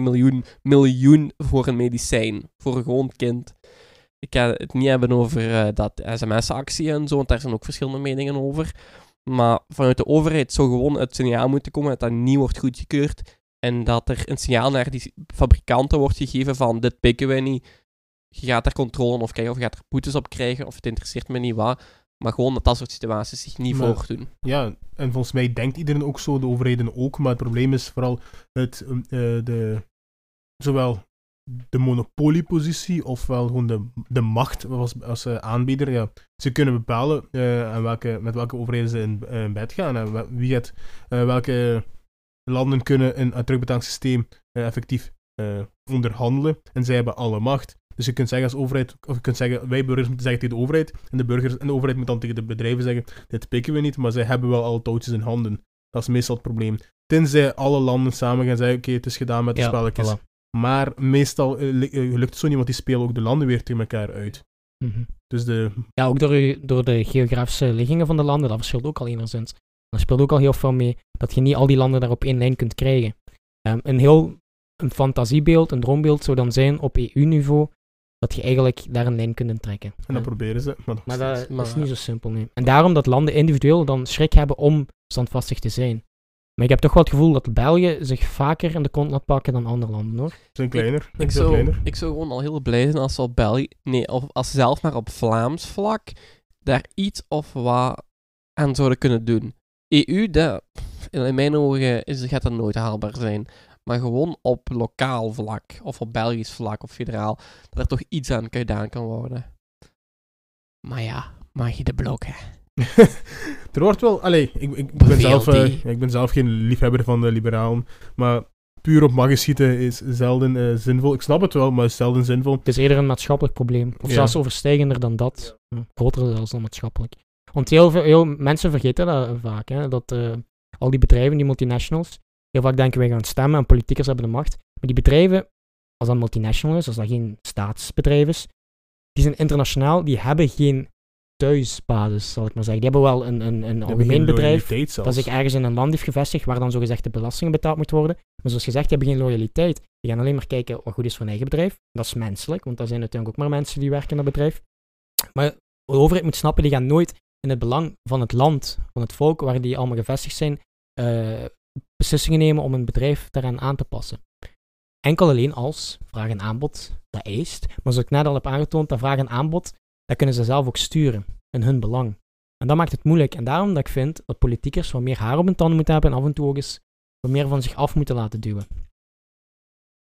miljoen, miljoen voor een medicijn, voor een gewoon kind. Ik ga het niet hebben over eh, dat sms-actie en zo, want daar zijn ook verschillende meningen over. Maar vanuit de overheid zou gewoon het signaal moeten komen dat dat niet wordt goedgekeurd. En dat er een signaal naar die fabrikanten wordt gegeven van dit pikken wij niet. Je gaat er controle op krijgen of je gaat er boetes op krijgen of het interesseert me niet wat. Maar gewoon dat dat soort situaties zich niet Maar- voordoen. Ja, en volgens mij denkt iedereen ook zo, de overheden ook, maar het probleem is vooral het, eh, de, zowel de monopoliepositie ofwel gewoon de, de macht als, als eh, aanbieder. Ja. Ze kunnen bepalen eh, aan welke, met welke overheden ze in, in bed gaan en wie het, welke landen kunnen een, een terugbetalingssysteem eh, effectief eh, onderhandelen en zij hebben alle macht. Dus je kunt zeggen als overheid, of je kunt zeggen, wij burgers moeten zeggen tegen de overheid en de, burgers, en de overheid moet dan tegen de bedrijven zeggen, dit pikken we niet, maar zij hebben wel alle touwtjes in handen. Dat is meestal het probleem. Tenzij alle landen samen gaan zeggen, oké, het is gedaan met de Ja, spelletjes. voilà. Maar meestal eh, lukt het zo niet, want die spelen ook de landen weer tegen elkaar uit. Mhm. Dus de... Ja, ook door, door de geografische liggingen van de landen, dat verschilt ook al enigszins. Daar speelt ook al heel veel mee dat je niet al die landen daar op één lijn kunt krijgen. Ehm, een heel een fantasiebeeld, een droombeeld zou dan zijn op EU-niveau dat je eigenlijk daar een lijn kunt trekken. En dat proberen ze. Maar, Maar dat Maar- is niet zo simpel, nee. En daarom dat landen individueel dan schrik hebben om standvastig te zijn. Maar ik heb toch wel het gevoel dat België zich vaker in de kont laat pakken dan andere landen, hoor. Ze zijn kleiner. Ik zou, kleiner. ik zou gewoon al heel blij zijn als ze op België, nee, of als ze zelf maar op Vlaams vlak daar iets of wat aan zouden kunnen doen. EU, dat, in mijn ogen is, gaat dat nooit haalbaar zijn. Maar gewoon op lokaal vlak, of op Belgisch vlak, of federaal, dat er toch iets aan gedaan kan worden. Maar ja, mag je de blokken. er wordt wel... Allee, ik, ik, ben zelf, eh, ik ben zelf geen liefhebber van de liberalen. Maar puur op maggen schieten is zelden eh, zinvol. Ik snap het wel, maar is zelden zinvol. Het is eerder een maatschappelijk probleem. Of Ja. zelfs overstijgender dan dat. Groter zelfs dan maatschappelijk. Want heel veel heel, mensen vergeten dat vaak. Hè, dat eh, al die bedrijven, die multinationals, heel vaak denken wij gaan stemmen en politiekers hebben de macht. Maar die bedrijven, als dat multinational is, als dat geen staatsbedrijf is, die zijn internationaal, die hebben geen thuisbasis, zal ik maar zeggen. Die hebben wel een, een, een algemeen bedrijf dat zich ergens in een land heeft gevestigd waar dan zogezegd de belastingen betaald moeten worden. Maar zoals gezegd, die hebben geen loyaliteit. Die gaan alleen maar kijken wat goed is voor hun eigen bedrijf. Dat is menselijk, want dat zijn uiteindelijk ook maar mensen die werken in dat bedrijf. Maar de overheid moet snappen, die gaan nooit in het belang van het land, van het volk waar die allemaal gevestigd zijn, eh, beslissingen nemen om een bedrijf daaraan aan te passen. Enkel alleen als vraag en aanbod dat eist. Maar zoals ik net al heb aangetoond, dat vraag en aanbod, dat kunnen ze zelf ook sturen in hun belang. En dat maakt het moeilijk. En daarom dat ik vind dat politiekers wat meer haar op hun tanden moeten hebben en af en toe ook eens wat meer van zich af moeten laten duwen.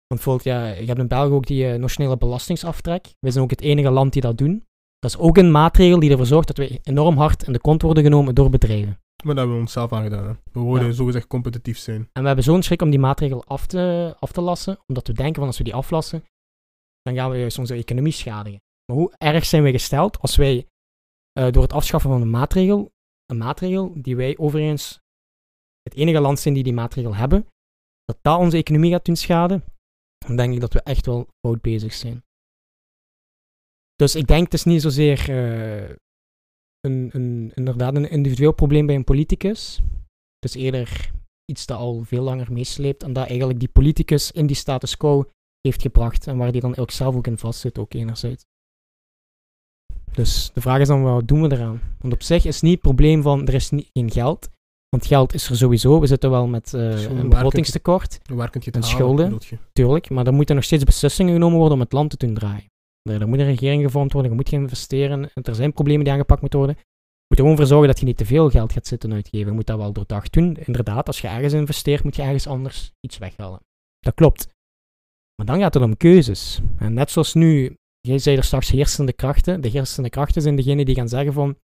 Want bijvoorbeeld, ja, je hebt in België ook die eh, nationale belastingsaftrek. Wij zijn ook het enige land die dat doen. Dat is ook een maatregel die ervoor zorgt dat we enorm hard in de kont worden genomen door bedrijven. Maar dat hebben we onszelf aangedaan. Hè. We worden Ja. zogezegd competitief zijn. En we hebben zo'n schrik om die maatregel af te, af te lassen, omdat we denken van als we die aflassen, dan gaan we juist onze economie schadigen. Maar hoe erg zijn wij gesteld als wij eh, door het afschaffen van een maatregel, een maatregel die wij overigens het enige land zijn die die maatregel hebben, dat dat onze economie gaat doen schaden, dan denk ik dat we echt wel fout bezig zijn. Dus ik denk het is niet zozeer eh, een, een, inderdaad een individueel probleem bij een politicus. Het is eerder iets dat al veel langer meesleept en dat eigenlijk die politicus in die status quo heeft gebracht en waar die dan ook zelf ook in vastzit, ook enerzijds. Dus de vraag is dan, wat doen we eraan? Want op zich is niet het probleem van, er is niet, geen geld, want geld is er sowieso, we zitten wel met waar een kun begrotingstekort, Waar kun je het En schulden? je? tuurlijk, maar er moeten nog steeds beslissingen genomen worden om het land te doen draaien. Er, moet een regering gevormd worden, je moet gaan investeren, en er zijn problemen die aangepakt moeten worden. Je moet er gewoon voor zorgen dat je niet te veel geld gaat zitten uitgeven. Je moet dat wel doordacht doen. Inderdaad, als je ergens investeert, moet je ergens anders iets weghalen. Dat klopt. Maar dan gaat het om keuzes. En net zoals nu, jij zei er straks heersende krachten. De heersende krachten zijn degenen die gaan zeggen van,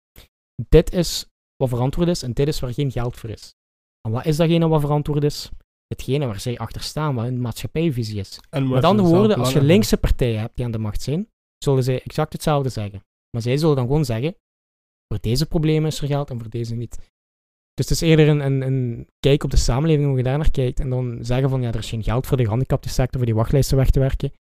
dit is wat verantwoord is en dit is waar geen geld voor is. En wat is datgene wat verantwoord is? Hetgene waar zij achter staan, wat hun maatschappijvisie is. Met andere woorden, als je linkse partijen hebt die aan de macht zijn, zullen zij exact hetzelfde zeggen. Maar zij zullen dan gewoon zeggen, voor deze problemen is er geld en voor deze niet. Dus het is eerder een, een, een kijk op de samenleving, hoe je daar naar kijkt. En dan zeggen van, ja, er is geen geld voor de gehandicaptensector, voor die wachtlijsten weg te werken.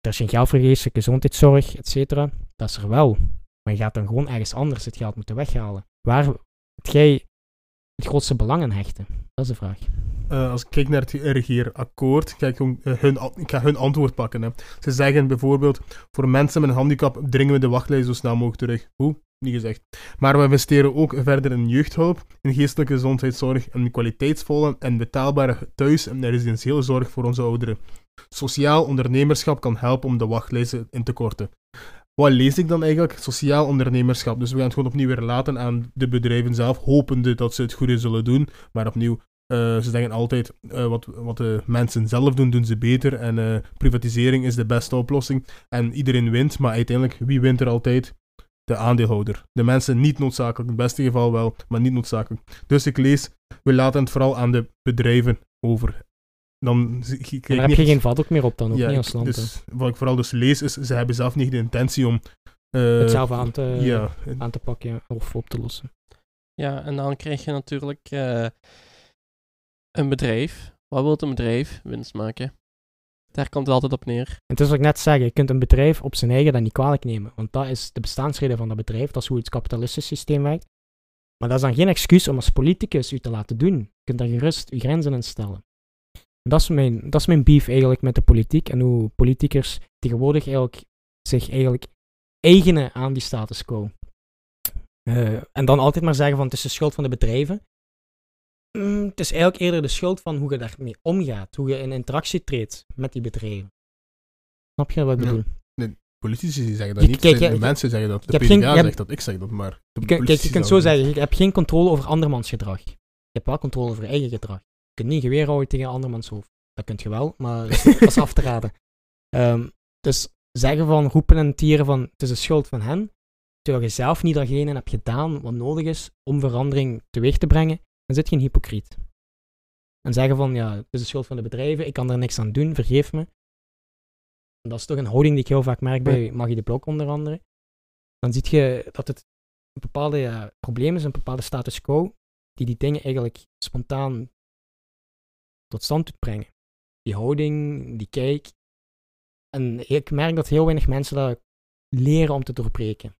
er is geen geld voor geestelijke gezondheidszorg, et cetera. Dat is er wel. Maar je gaat dan gewoon ergens anders het geld moeten weghalen. Waar moet jij het grootste belang aan hechten? Dat is de vraag. Eh, als ik kijk naar het regeerakkoord, gewoon, eh, hun, ik ga hun antwoord pakken. Hè. Ze zeggen bijvoorbeeld, voor mensen met een handicap dringen we de wachtlijst zo snel mogelijk terug. Hoe? Niet gezegd. Maar we investeren ook verder in jeugdhulp, in geestelijke gezondheidszorg en kwaliteitsvolle en betaalbare thuis- en residentiële zorg voor onze ouderen. Sociaal ondernemerschap kan helpen om de wachtlijsten in te korten. Wat lees ik dan eigenlijk? Sociaal ondernemerschap. Dus we gaan het gewoon opnieuw weer laten aan de bedrijven zelf, hopende dat ze het goede zullen doen. Maar opnieuw, ze zeggen altijd, eh, wat, wat de mensen zelf doen, doen ze beter. En eh, privatisering is de beste oplossing. En iedereen wint, maar uiteindelijk, wie wint er altijd? De aandeelhouder. De mensen niet noodzakelijk, in het beste geval wel, maar niet noodzakelijk. Dus ik lees, we laten het vooral aan de bedrijven over. Dan daar niet heb je geen vat ook meer op dan, ook ja, niet als land. dus wat ik vooral dus lees, is, ze hebben zelf niet de intentie om... eh, het zelf aan te, ja, aan te pakken of op te lossen. Ja, en dan krijg je natuurlijk eh, een bedrijf. Wat wil een bedrijf? Winst maken. Daar komt het altijd op neer. En het is wat ik net zeg, je kunt een bedrijf op zijn eigen dan niet kwalijk nemen. Want dat is de bestaansreden van dat bedrijf, dat is hoe het kapitalistische systeem werkt. Maar dat is dan geen excuus om als politicus u te laten doen. Je kunt daar gerust uw grenzen in stellen. En dat is mijn, dat is mijn beef eigenlijk met de politiek en hoe politicers tegenwoordig eigenlijk zich eigenlijk eigenen aan die status quo. Eh, en dan altijd maar zeggen van het is de schuld van de bedrijven. Mm, het is eigenlijk eerder de schuld van hoe je daarmee omgaat, hoe je in interactie treedt met die bedrijven. Snap je wat ik Ja. bedoel? politici zeggen dat niet, kijk, de mensen zeggen dat. De PvdA geen- hebt- zegt dat, ik zeg dat, maar... Kijk, je kunt zo zeggen je hebt geen controle over andermans gedrag. Je hebt wel controle over je eigen gedrag. Je kunt niet geweer houden tegen andermans hoofd. Dat kunt je wel, maar dat is- dat is af te raden. Ehm, dus zeggen van, roepen en tieren van, het is de schuld van hen, terwijl je zelf niet datgene hebt gedaan wat nodig is om verandering teweeg te brengen, dan zit je een hypocriet. En zeggen van, ja, het is de schuld van de bedrijven, ik kan er niks aan doen, vergeef me. En dat is toch een houding die ik heel vaak merk bij Maggie de Blok onder andere. Dan zie je dat het een bepaalde probleem is, een bepaalde status quo, die die dingen eigenlijk spontaan tot stand doet brengen. Die houding, die kijk. En ik merk dat heel weinig mensen dat leren om te doorbreken.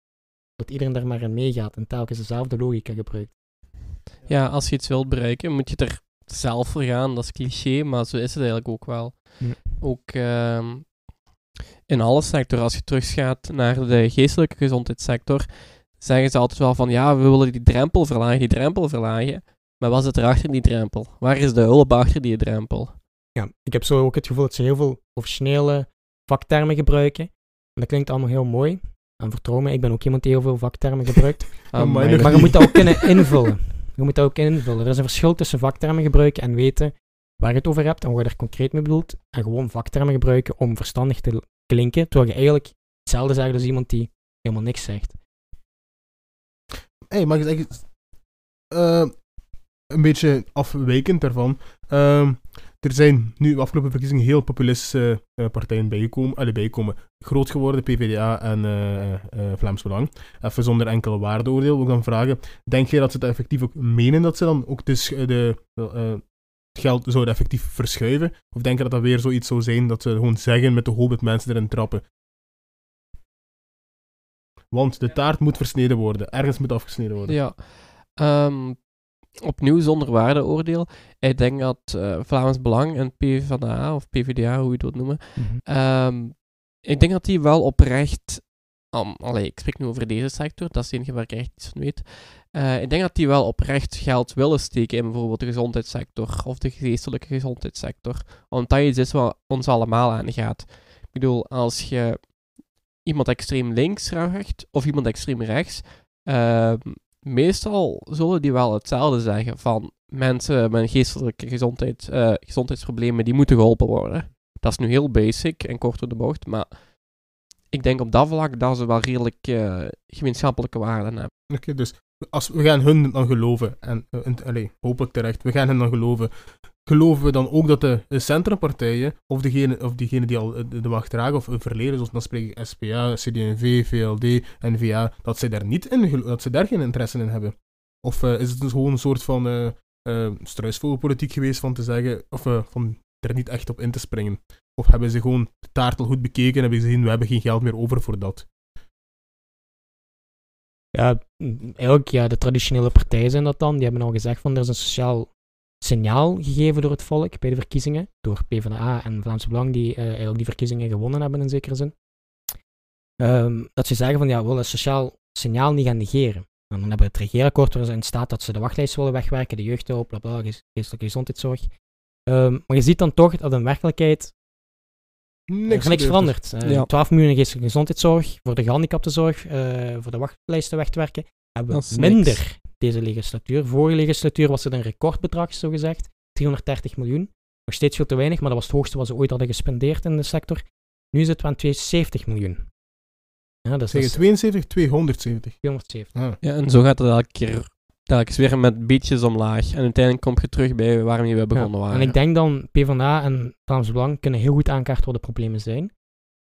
Dat iedereen daar maar in meegaat en telkens dezelfde logica gebruikt. Ja, als je iets wilt bereiken, moet je er zelf voor gaan. Dat is cliché, maar zo is het eigenlijk ook wel. Ja. Ook ehm, in alle sectoren, als je teruggaat naar de geestelijke gezondheidssector, zeggen ze altijd wel van ja, we willen die drempel verlagen, die drempel verlagen. Maar wat zit er achter die drempel? Waar is de hulp achter die drempel? Ja, ik heb zo ook het gevoel dat ze heel veel professionele vaktermen gebruiken. En dat klinkt allemaal heel mooi. En vertrouw me, ik ben ook iemand die heel veel vaktermen gebruikt. Ah, Amai. maar- Maar je moet dat ook kunnen invullen. Je moet dat ook invullen. Er is een verschil tussen vaktermen gebruiken en weten waar je het over hebt en wat je er concreet mee bedoelt. En gewoon vaktermen gebruiken om verstandig te klinken, terwijl je eigenlijk hetzelfde zegt als iemand die helemaal niks zegt. hey, mag ik eh, een beetje afwijkend daarvan. Ehm, er zijn nu de afgelopen verkiezingen heel populistische eh, partijen bijgekomen, allee, bijgekomen. Groot geworden, PvdA en eh, Vlaams Belang. Even zonder enkel waardeoordeel wil ik dan vragen, denk je dat ze het effectief ook menen dat ze dan ook de, sch- de, eh, het geld zouden effectief verschuiven? Of denk je dat dat weer zoiets zou zijn dat ze gewoon zeggen met de hoop dat mensen erin trappen? Want de taart moet versneden worden. Ergens moet afgesneden worden. Ja, ehm, opnieuw zonder waardeoordeel. Ik denk dat eh, Vlaams Belang en PvdA, of PvdA, hoe je het wilt noemen, Ehm, ik denk dat die wel oprecht. Um, allee, ik spreek nu over deze sector, dat is het enige waar ik echt iets van weet. Eh, ik denk dat die wel oprecht geld willen steken in bijvoorbeeld de gezondheidssector of de geestelijke gezondheidssector. Omdat dat iets is wat ons allemaal aangaat. Ik bedoel, als je iemand extreem links vraagt of iemand extreem rechts, ehm, meestal zullen die wel hetzelfde zeggen van mensen met geestelijke gezondheid, eh, gezondheidsproblemen, die moeten geholpen worden. Dat is nu heel basic en kort door de bocht, maar ik denk op dat vlak dat ze wel redelijk eh, gemeenschappelijke waarden hebben. Oké, dus als we gaan hun dan geloven, en, hopelijk terecht, we gaan hen dan geloven, geloven we dan ook dat de, de centrumpartijen, of degene, of diegenen die al de, macht dragen, of verleden, zoals dan spreek ik SPA, CD&V, VLD, NVA, dat zij daar niet dat ze daar geen interesse in hebben? Of eh, is het dus gewoon een soort van eh eh struisvogelpolitiek geweest van te zeggen, of van er niet echt op in te springen? Of hebben ze gewoon de taart al goed bekeken en hebben ze gezien, we hebben geen geld meer over voor dat? Ja, eigenlijk, ja, de traditionele partijen zijn dat dan. Die hebben al gezegd van er is een sociaal signaal gegeven door het volk bij de verkiezingen. Door PvdA en Vlaamse Belang, die eh, eigenlijk die verkiezingen gewonnen hebben in zekere zin. Ehm, dat ze zeggen van ja, we willen een sociaal signaal niet gaan negeren. En dan hebben we het regeerakkoord waarin staat dat ze de wachtlijst willen wegwerken, de jeugdhulp, bla bla, geestelijke gezondheidszorg. Ehm, maar je ziet dan toch dat in werkelijkheid Niks, er niks verandert. Eh, Ja. 12 miljoen in geestelijke gezondheidszorg, voor de gehandicaptenzorg, eh voor de wachtlijsten weg te werken, hebben we minder deze legislatuur. Vorige legislatuur was het een recordbedrag, zo gezegd. 330 miljoen. Nog steeds veel te weinig, maar dat was het hoogste wat ze ooit hadden gespendeerd in de sector. Nu zitten we aan 270 miljoen. Ja, dat is, dat Zeggen is 72, 270. 270. Ah. Ja, en zo gaat het elke keer telkens weer met beetjes omlaag. En uiteindelijk kom je terug bij waarmee we begonnen Ja, waren. En ik denk dan, PvdA en Vlaams Belang kunnen heel goed aankaarten wat de problemen zijn.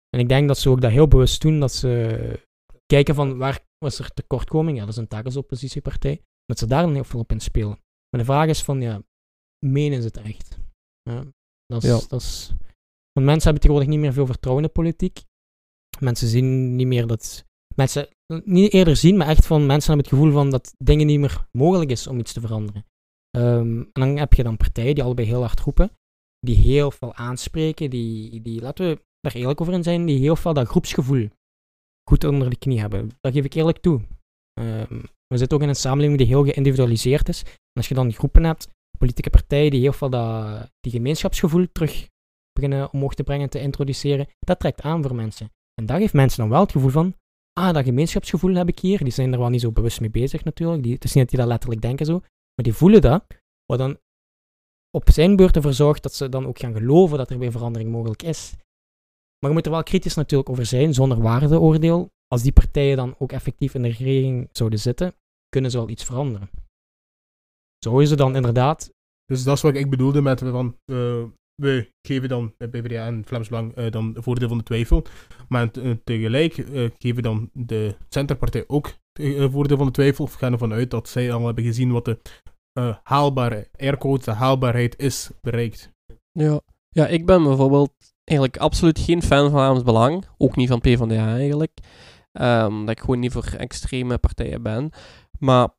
En ik denk dat ze ook dat heel bewust doen, dat ze kijken van waar was er tekortkoming. Ja, dat is een taak als oppositiepartij. Dat ze daar dan heel veel op inspelen. Maar de vraag is van, ja, menen ze het echt? Ja, dat is, Ja. dat is... Want mensen hebben tegenwoordig niet meer veel vertrouwen in de politiek. Mensen zien niet meer dat... Mensen, niet eerder zien, maar echt van mensen hebben het gevoel van dat dingen niet meer mogelijk is om iets te veranderen. Ehm, en dan heb je dan partijen die allebei heel hard roepen, die heel veel aanspreken, die, die, laten we daar eerlijk over in zijn, die heel veel dat groepsgevoel goed onder de knie hebben. Dat geef ik eerlijk toe. Ehm, we zitten ook in een samenleving die heel geïndividualiseerd is. En als je dan groepen hebt, politieke partijen die heel veel dat, die gemeenschapsgevoel terug beginnen omhoog te brengen, te introduceren, dat trekt aan voor mensen. En dat geeft mensen dan wel het gevoel van, ah, dat gemeenschapsgevoel heb ik hier. Die zijn er wel niet zo bewust mee bezig natuurlijk. Die, het is niet dat die dat letterlijk denken zo, maar die voelen dat, wat dan op zijn beurt ervoor zorgt dat ze dan ook gaan geloven dat er weer verandering mogelijk is. Maar je moet er wel kritisch natuurlijk over zijn, zonder waardeoordeel. Als die partijen dan ook effectief in de regering zouden zitten, kunnen ze wel iets veranderen. Zo is het dan inderdaad. Dus dat is wat ik bedoelde met van, eh, we geven dan bij PvdA en Vlaams Belang eh, dan de voordeel van de twijfel. Maar te- eh, tegelijk eh, geven dan de centerpartij ook het voordeel van de twijfel. Of gaan ervan uit dat zij al hebben gezien wat de eh, haalbare aircodes, de haalbaarheid is bereikt. Ja. ja, ik ben bijvoorbeeld eigenlijk absoluut geen fan van Vlaams Belang. Ook niet van PvdA eigenlijk. Ehm, dat ik gewoon niet voor extreme partijen ben. Maar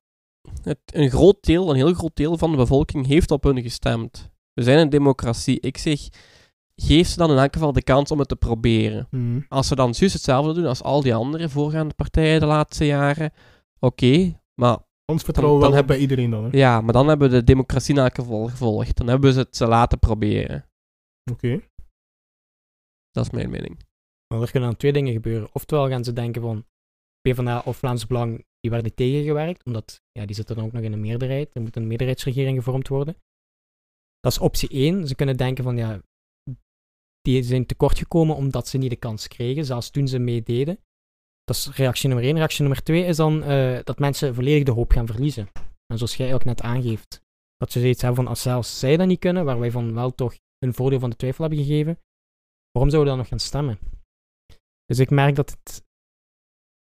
het, een groot deel, een heel groot deel van de bevolking heeft op hun gestemd. We zijn een democratie. Ik zeg, geef ze dan in elk geval de kans om het te proberen. Als ze dan juist hetzelfde doen als al die andere voorgaande partijen de laatste jaren, oké, maar Ons vertrouwen dan wel hebben- bij iedereen dan. hè. ja, maar dan hebben we de democratie in elk geval gevolgd. Dan hebben ze het ze laten proberen. Oké. Dat is mijn mening. Maar er kunnen dan twee dingen gebeuren. Oftewel gaan ze denken van PvdA of Vlaams Belang, die werden tegengewerkt, omdat ja, die zitten dan ook nog in een meerderheid. Er moet een meerderheidsregering gevormd worden. Dat is optie 1. Ze kunnen denken van ja, die zijn tekortgekomen omdat ze niet de kans kregen, zelfs toen ze meededen. Dat is reactie nummer 1. Reactie nummer 2 is dan eh, dat mensen volledig de hoop gaan verliezen. En zoals jij ook net aangeeft, dat ze zoiets hebben van als zelfs zij dat niet kunnen, waar wij van wel toch een voordeel van de twijfel hebben gegeven, waarom zouden we dan nog gaan stemmen? Dus ik merk dat het.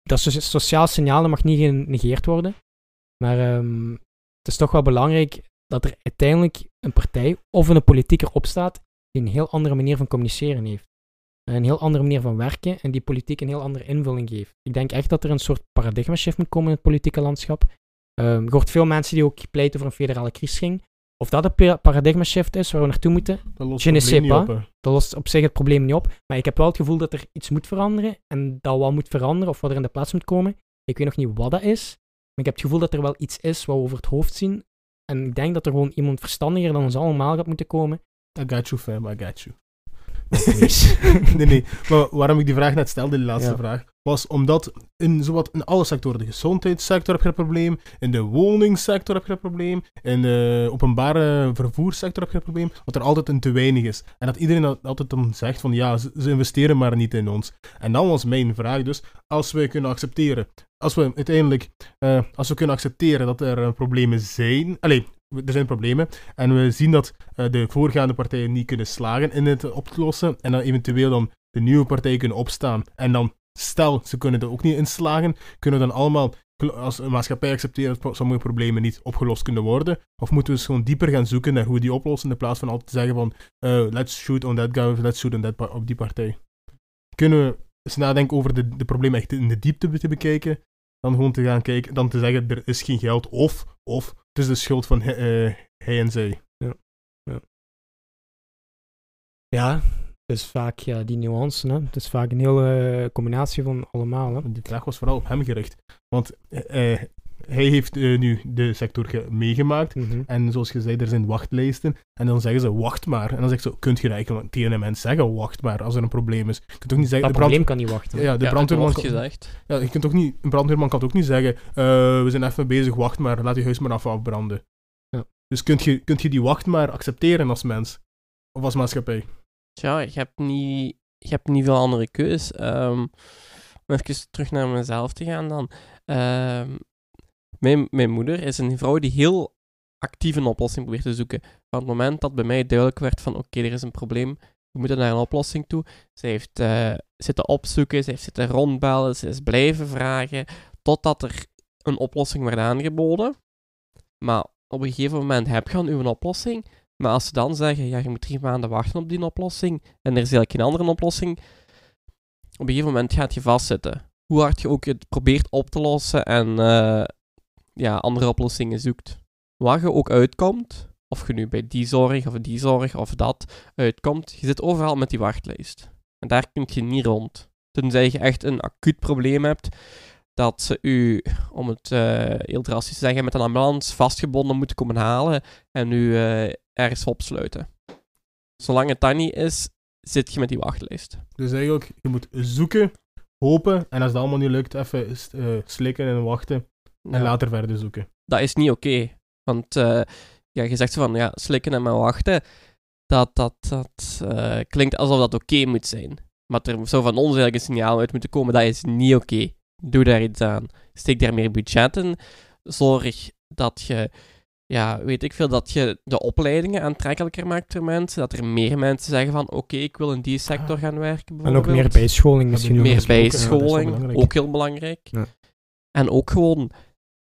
Dat so- sociaal signaal dat mag niet genegeerd worden. Maar ehm, het is toch wel belangrijk dat er uiteindelijk een partij of een politieker opstaat die een heel andere manier van communiceren heeft. Een heel andere manier van werken en die politiek een heel andere invulling geeft. Ik denk echt dat er een soort paradigma shift moet komen in het politieke landschap. Ehm je hoort veel mensen die ook pleiten voor een federale kiesging. Of dat een pa- paradigma shift is waar we naartoe moeten, Dat lost Je het niet op. hè. dat lost op zich het probleem niet op. Maar ik heb wel het gevoel dat er iets moet veranderen. En dat wel moet veranderen of wat er in de plaats moet komen. Ik weet nog niet wat dat is. Maar ik heb het gevoel dat er wel iets is wat we over het hoofd zien. En ik denk dat er gewoon iemand verstandiger dan ons allemaal gaat moeten komen. I got you, fam, I got you. Please. nee, nee. Maar waarom ik die vraag net stelde, die laatste Ja. vraag, was omdat in zowat in alle sectoren, de gezondheidssector heb je een probleem, in de woningsector heb je een probleem, in de openbare vervoerssector heb je een probleem, dat er altijd een te weinig is. En dat iedereen al- altijd dan zegt van ja, ze, investeren maar niet in ons. En dan was mijn vraag dus, als we kunnen accepteren, als we uiteindelijk, eh, als we kunnen accepteren dat er eh, problemen zijn, allee, er zijn problemen, en we zien dat eh, de voorgaande partijen niet kunnen slagen in het oplossen, en dan eventueel dan de nieuwe partijen kunnen opstaan, en dan stel ze kunnen er ook niet in slagen, kunnen we dan allemaal als een maatschappij accepteert dat sommige problemen niet opgelost kunnen worden? Of moeten we eens gewoon dieper gaan zoeken naar hoe we die oplossen, in plaats van altijd te zeggen van eh, let's shoot on that guy of let's shoot on that op die partij? Kunnen we eens nadenken over de, de problemen echt in de diepte te bekijken, dan gewoon te gaan kijken, dan te zeggen er is geen geld of, of het is de schuld van eh, hij en zij. Ja, is vaak ja, die nuance. Hè. Het is vaak een hele combinatie van allemaal. Hè. Die vraag was vooral op hem gericht. Want eh, eh, hij heeft eh, nu de sector ge- meegemaakt. Mhm. En zoals je zei, er zijn wachtlijsten. En dan zeggen ze, wacht maar. En dan zegt ze, kunt je eigenlijk tegen een mens zeggen, wacht maar, als er een probleem is. Je kunt toch niet zeggen... Dat de brand- probleem kan niet wachten. Ja, de ja, brandweerman... kan- gezegd. Ja, je kunt toch niet, een brandweerman kan ook niet zeggen, eh, we zijn even bezig, wacht maar, laat je huis maar af afbranden. Ja. Dus kunt je, kunt je die wacht maar accepteren als mens? Of als maatschappij? Tja, je hebt niet, je hebt niet veel andere keus. Ehm, om even terug naar mezelf te gaan dan. Ehm, mijn, mijn moeder is een vrouw die heel actief een oplossing probeert te zoeken. Van het moment dat bij mij duidelijk werd van oké, er is een probleem, we moeten naar een oplossing toe. Ze heeft eh, zitten opzoeken, ze heeft zitten rondbellen, ze is blijven vragen, totdat er een oplossing werd aangeboden. Maar op een gegeven moment heb je dan uw oplossing, maar als ze dan zeggen, ja, je moet drie maanden wachten op die oplossing, en er is eigenlijk geen andere oplossing, op een gegeven moment gaat je vastzitten. Hoe hard je ook het probeert op te lossen en eh, ja, andere oplossingen zoekt. Waar je ook uitkomt, of je nu bij die zorg of die zorg of dat uitkomt, je zit overal met die wachtlijst. En daar kun je niet rond. Tenzij je echt een acuut probleem hebt, dat ze u, om het eh, heel drastisch te zeggen, met een ambulance vastgebonden moeten komen halen en u eh, ergens opsluiten. Zolang het dat niet is, zit je met die wachtlijst. Dus eigenlijk, je moet zoeken, hopen, en als dat allemaal niet lukt, even eh, slikken en wachten, en Ja. later verder zoeken. dat is niet oké. Want eh, ja, je zegt zo van, ja, slikken en maar wachten. Dat, dat, dat eh, klinkt alsof dat oké moet zijn. Maar er zou van ons eigenlijk een signaal uit moeten komen, dat is niet oké. Doe daar iets aan. Steek daar meer budget in. Zorg dat je, ja, weet ik veel, dat je de opleidingen aantrekkelijker maakt voor mensen. Dat er meer mensen zeggen van, oké, ik wil in die sector gaan werken En ook meer bijscholing misschien. Meer ja, wel bijscholing, ook heel belangrijk. Ja. En ook gewoon,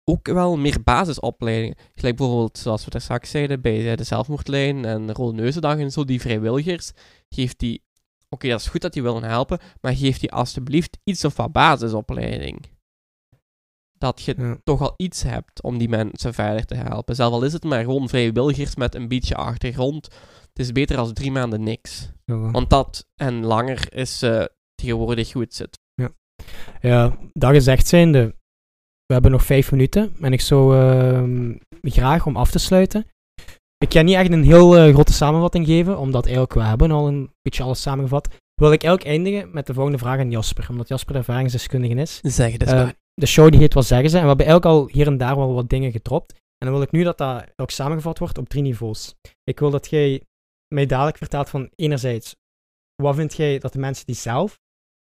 ook wel meer basisopleidingen. Gelijk bijvoorbeeld, zoals we daar straks zeiden, bij eh, de zelfmoordlijn en Rode Neuzendag en zo, die vrijwilligers, geeft die, oké, dat is goed dat die willen helpen, maar geef die alsjeblieft iets of wat basisopleiding. Dat je Ja. toch al iets hebt om die mensen verder te helpen. Zelf al is het maar gewoon vrijwilligers met een beetje achtergrond. Het is beter als drie maanden niks. Ja. Want dat en langer is eh, tegenwoordig hoe het zit. Ja, dat gezegd zijnde, we hebben nog vijf minuten en ik zou ehm, graag om af te sluiten. Ik kan niet echt een heel eh, grote samenvatting geven, omdat eigenlijk we hebben al een beetje alles samengevat. Wil ik eigenlijk eindigen met de volgende vraag aan Jasper, omdat Jasper de ervaringsdeskundige is. Zeg het eens Eh, maar. De show die heet Wat Zeggen Ze en we hebben eigenlijk al hier en daar wel wat dingen gedropt. En dan wil ik nu dat dat ook samengevat wordt op drie niveaus. Ik wil dat jij mij dadelijk vertelt van enerzijds, wat vind jij dat de mensen die zelf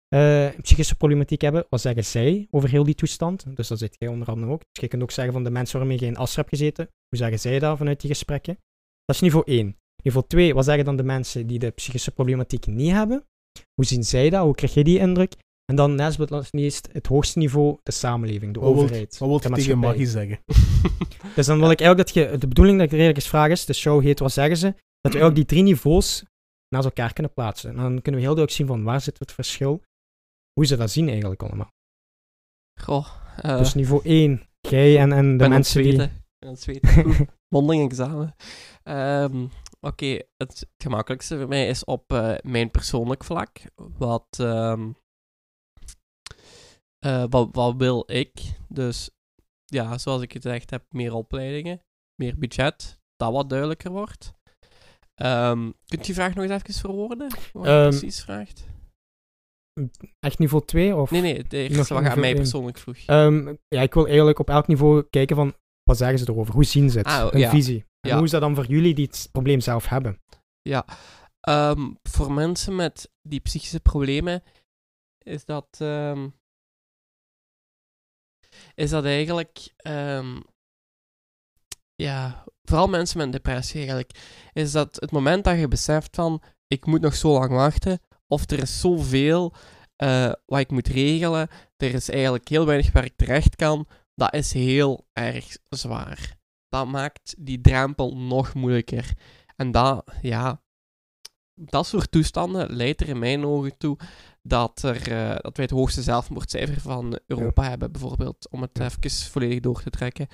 eh, psychische problematiek hebben, wat zeggen zij over heel die toestand? Dus dat zit jij onder andere ook. Dus je kunt ook zeggen van de mensen waarmee je in Aster hebt gezeten, hoe zeggen zij dat vanuit die gesprekken? Dat is niveau 1. Niveau 2, wat zeggen dan de mensen die de psychische problematiek niet hebben? Hoe zien zij dat? Hoe krijg je die indruk? En dan, naast but not least, het hoogste niveau, de samenleving, de Wat wilt- overheid. Wat wil je tegen. Maggie zeggen? Dus dan wil ik eigenlijk dat je, de bedoeling dat ik redelijk eens vraag is, de show heet Wat zeggen ze? Dat we ook die drie niveaus naast elkaar kunnen plaatsen. En dan kunnen we heel duidelijk zien van waar zit het verschil, hoe ze dat zien eigenlijk allemaal. Goh, eh, dus niveau 1, jij en, en de mensen die... zweten. Ik ben aan het. Oeh, Mondeling examen. Ehm, Oké, het gemakkelijkste voor mij is op eh, mijn persoonlijk vlak. Wat, ehm, eh, wat, wat wil ik? Dus ja, zoals ik gezegd heb, meer opleidingen, meer budget, dat wat duidelijker wordt. Ehm, kunt je die vraag nog eens even verwoorden? Wat je Ehm, precies vraagt? Echt niveau 2? Of... Nee, nee, de eerste wat je aan mij persoonlijk vroeg. Ehm, ja, ik wil eigenlijk op elk niveau kijken van, wat zeggen ze erover? Hoe zien ze het? Ah, Hun ja. visie. En Ja. hoe is dat dan voor jullie die het probleem zelf hebben? Ja, voor mensen met die psychische problemen is dat, is dat eigenlijk, ehm, ja, vooral mensen met depressie eigenlijk, is dat het moment dat je beseft van, ik moet nog zo lang wachten, of er is zoveel eh, wat ik moet regelen, er is eigenlijk heel weinig waar ik terecht kan, dat is heel erg zwaar. Dat maakt die drempel nog moeilijker. En dat, ja, dat soort toestanden leidt er in mijn ogen toe dat, er, eh, dat wij het hoogste zelfmoordcijfer van Europa hebben, bijvoorbeeld. Om het Ja. even volledig door te trekken.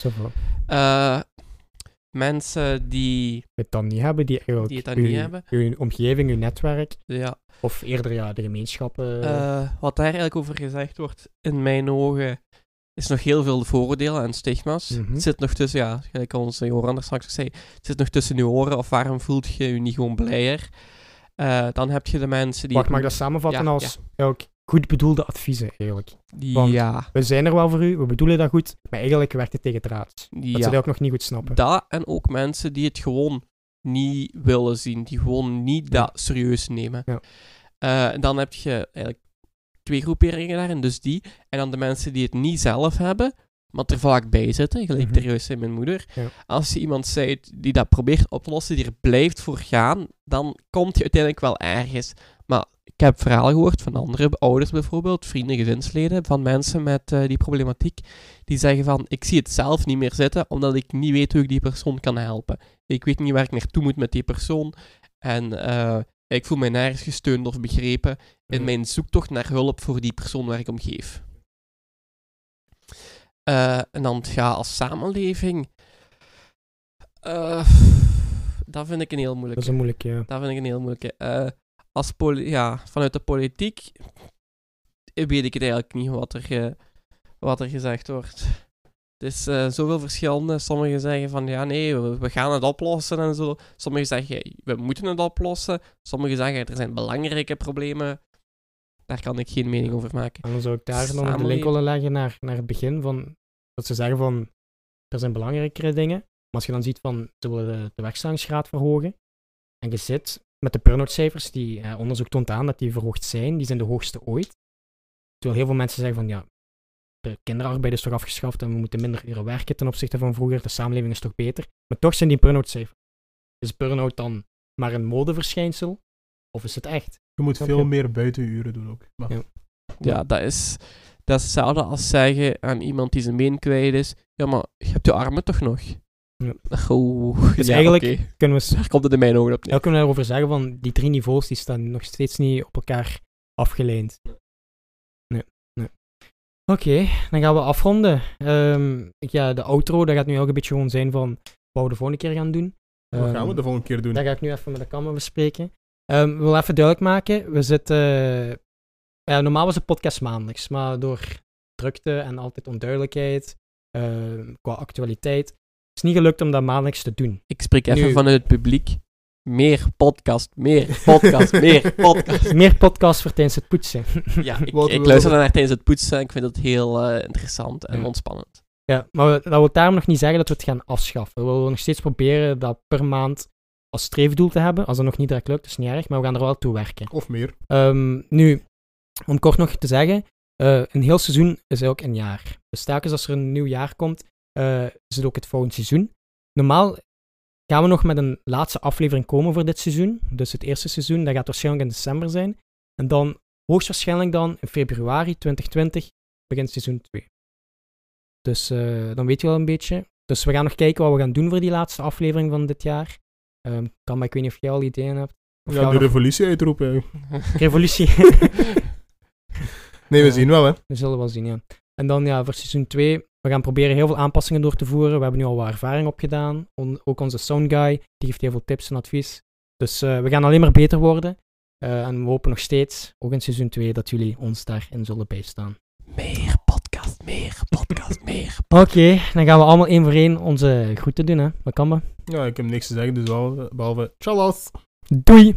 Eh, mensen die, Het dan niet hebben, die eigenlijk Die het dan uw, niet hebben. uw omgeving, uw netwerk, ja, of eerder ja, de gemeenschappen. Eh, wat daar eigenlijk over gezegd wordt, in mijn ogen, is nog heel veel vooroordelen en stigma's. Mhm. Het zit nog tussen, ja, gelijk onze Joran straks ook zei, het zit nog tussen uw oren, of waarom voelt je je niet gewoon blijer? Eh, dan heb je de mensen die... Wacht, mag ik dat samenvatten Ja, als ook goed bedoelde adviezen, eigenlijk? want- Ja, We zijn er wel voor u, we bedoelen dat goed, maar eigenlijk werkt het tegen het raad. Dat ze ja. dat ook nog niet goed snappen. Dat en ook mensen die het gewoon niet willen zien, die gewoon niet Ja. dat serieus nemen. Ja. Eh, dan heb je eigenlijk twee groeperingen daarin, dus die. En dan de mensen die het niet zelf hebben, maar er vaak bij zitten, gelijk er juist zei mijn moeder. Ja. Als je iemand ziet die dat probeert op te lossen, die er blijft voor gaan, dan komt je uiteindelijk wel ergens. Maar ik heb verhalen gehoord van andere ouders bijvoorbeeld, vrienden, gezinsleden, van mensen met eh, die problematiek, die zeggen van, ik zie het zelf niet meer zitten, omdat ik niet weet hoe ik die persoon kan helpen. Ik weet niet waar ik naartoe moet met die persoon. En eh, ik voel mij nergens gesteund of begrepen in Mhm. mijn zoektocht naar hulp voor die persoon waar ik om geef. Eh, en dan ja, als samenleving. eh, dat vind ik een heel Dat moeilijke. is een moeilijke, ja. Dat vind ik een heel moeilijke. Eh, als ja, vanuit de politiek weet ik het eigenlijk niet wat er, wat er gezegd wordt. Het is eh, zoveel verschillende. Sommigen zeggen van ja, nee, we, we gaan het oplossen en zo. Sommigen zeggen we moeten het oplossen. Sommigen zeggen er zijn belangrijke problemen. Daar kan ik geen mening over maken. En dan zou ik daar dan de link willen leggen naar, naar het begin van dat ze zeggen van er zijn belangrijkere dingen. Maar als je dan ziet van ze willen de, de wegstellingsgraad verhogen en je zit met de burn-out cijfers, die eh, onderzoek toont aan dat die verhoogd zijn, die zijn de hoogste ooit. Terwijl heel veel mensen zeggen van ja, de kinderarbeid is toch afgeschaft en we moeten minder uren werken ten opzichte van vroeger, de samenleving is toch beter. Maar toch zijn die burn-out cijfers. Is burn-out dan maar een modeverschijnsel? Of is het echt? Je moet veel je? meer buitenuren doen ook. Maar Ja. Ja, dat is, dat is hetzelfde als zeggen aan iemand die zijn been kwijt is. Ja, maar je hebt je armen toch nog? Ja. Oeh, Dus ja, eigenlijk. Kunnen we Daar komt het in mijn ogen op neer. Ja, kunnen we daarover zeggen van die drie niveaus die staan nog steeds niet op elkaar afgeleend. Nee, nee. Oké, dan gaan we afronden. Ehm, ik- ja, de outro, dat gaat nu ook een beetje gewoon zijn van wat we de volgende keer gaan doen. wat gaan we Ehm, de volgende keer doen? Dat ga ik nu even met de kamer bespreken. Ehm we willen even duidelijk maken, we zitten... ja, normaal was de podcast maandelijks, maar door drukte en altijd onduidelijkheid ehm, qua actualiteit, is het niet gelukt om dat maandelijks te doen. Ik spreek even Nu- vanuit het publiek. Meer podcast, meer podcast, meer podcast. Meer podcasts voor tijdens het poetsen. Ja, ik, ik luister naar tijdens het poetsen en ik vind het heel eh, interessant en Ja. ontspannend. Ja, maar we- dat wil daarom nog niet zeggen dat we het gaan afschaffen. We willen nog steeds proberen dat per maand als streefdoel te hebben. Als dat nog niet direct lukt, is niet erg, maar we gaan er wel toe werken. Of meer. Ehm, nu, om kort nog te zeggen, eh, een heel seizoen is ook een jaar. Dus telkens als er een nieuw jaar komt, eh, is het ook het volgende seizoen. Normaal gaan we nog met een laatste aflevering komen voor dit seizoen. Dus het eerste seizoen, dat gaat waarschijnlijk in december zijn. En dan, hoogstwaarschijnlijk dan, in februari 2020, begint seizoen 2. Dus eh, dan weet je wel een beetje. Dus we gaan nog kijken wat we gaan doen voor die laatste aflevering van dit jaar. Ehm, kan, maar ik weet niet of jij al ideeën hebt. Of Ja, de nog- revolutie uitroepen. revolutie. Nee, we zien wel, hè. We zullen wel zien, ja. En dan ja, voor seizoen 2, we gaan proberen heel veel aanpassingen door te voeren. We hebben nu al wat ervaring opgedaan. On- ook onze sound guy, die geeft heel veel tips en advies. Dus eh, we gaan alleen maar beter worden. Eh, en we hopen nog steeds, ook in seizoen 2, dat jullie ons daarin zullen bijstaan. Meer meer podcast, meer. Oké, dan gaan we allemaal één voor één onze groeten doen, hè. Wat kan we? Ja, ik heb niks te zeggen, dus behalve, behalve tjallas. Doei!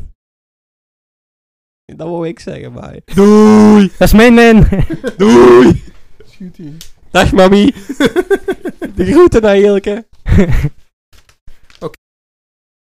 Dat wou ik zeggen, maar... Doei! Dat is mijn man! Doei! Dag, mami. De groeten naar Jelke.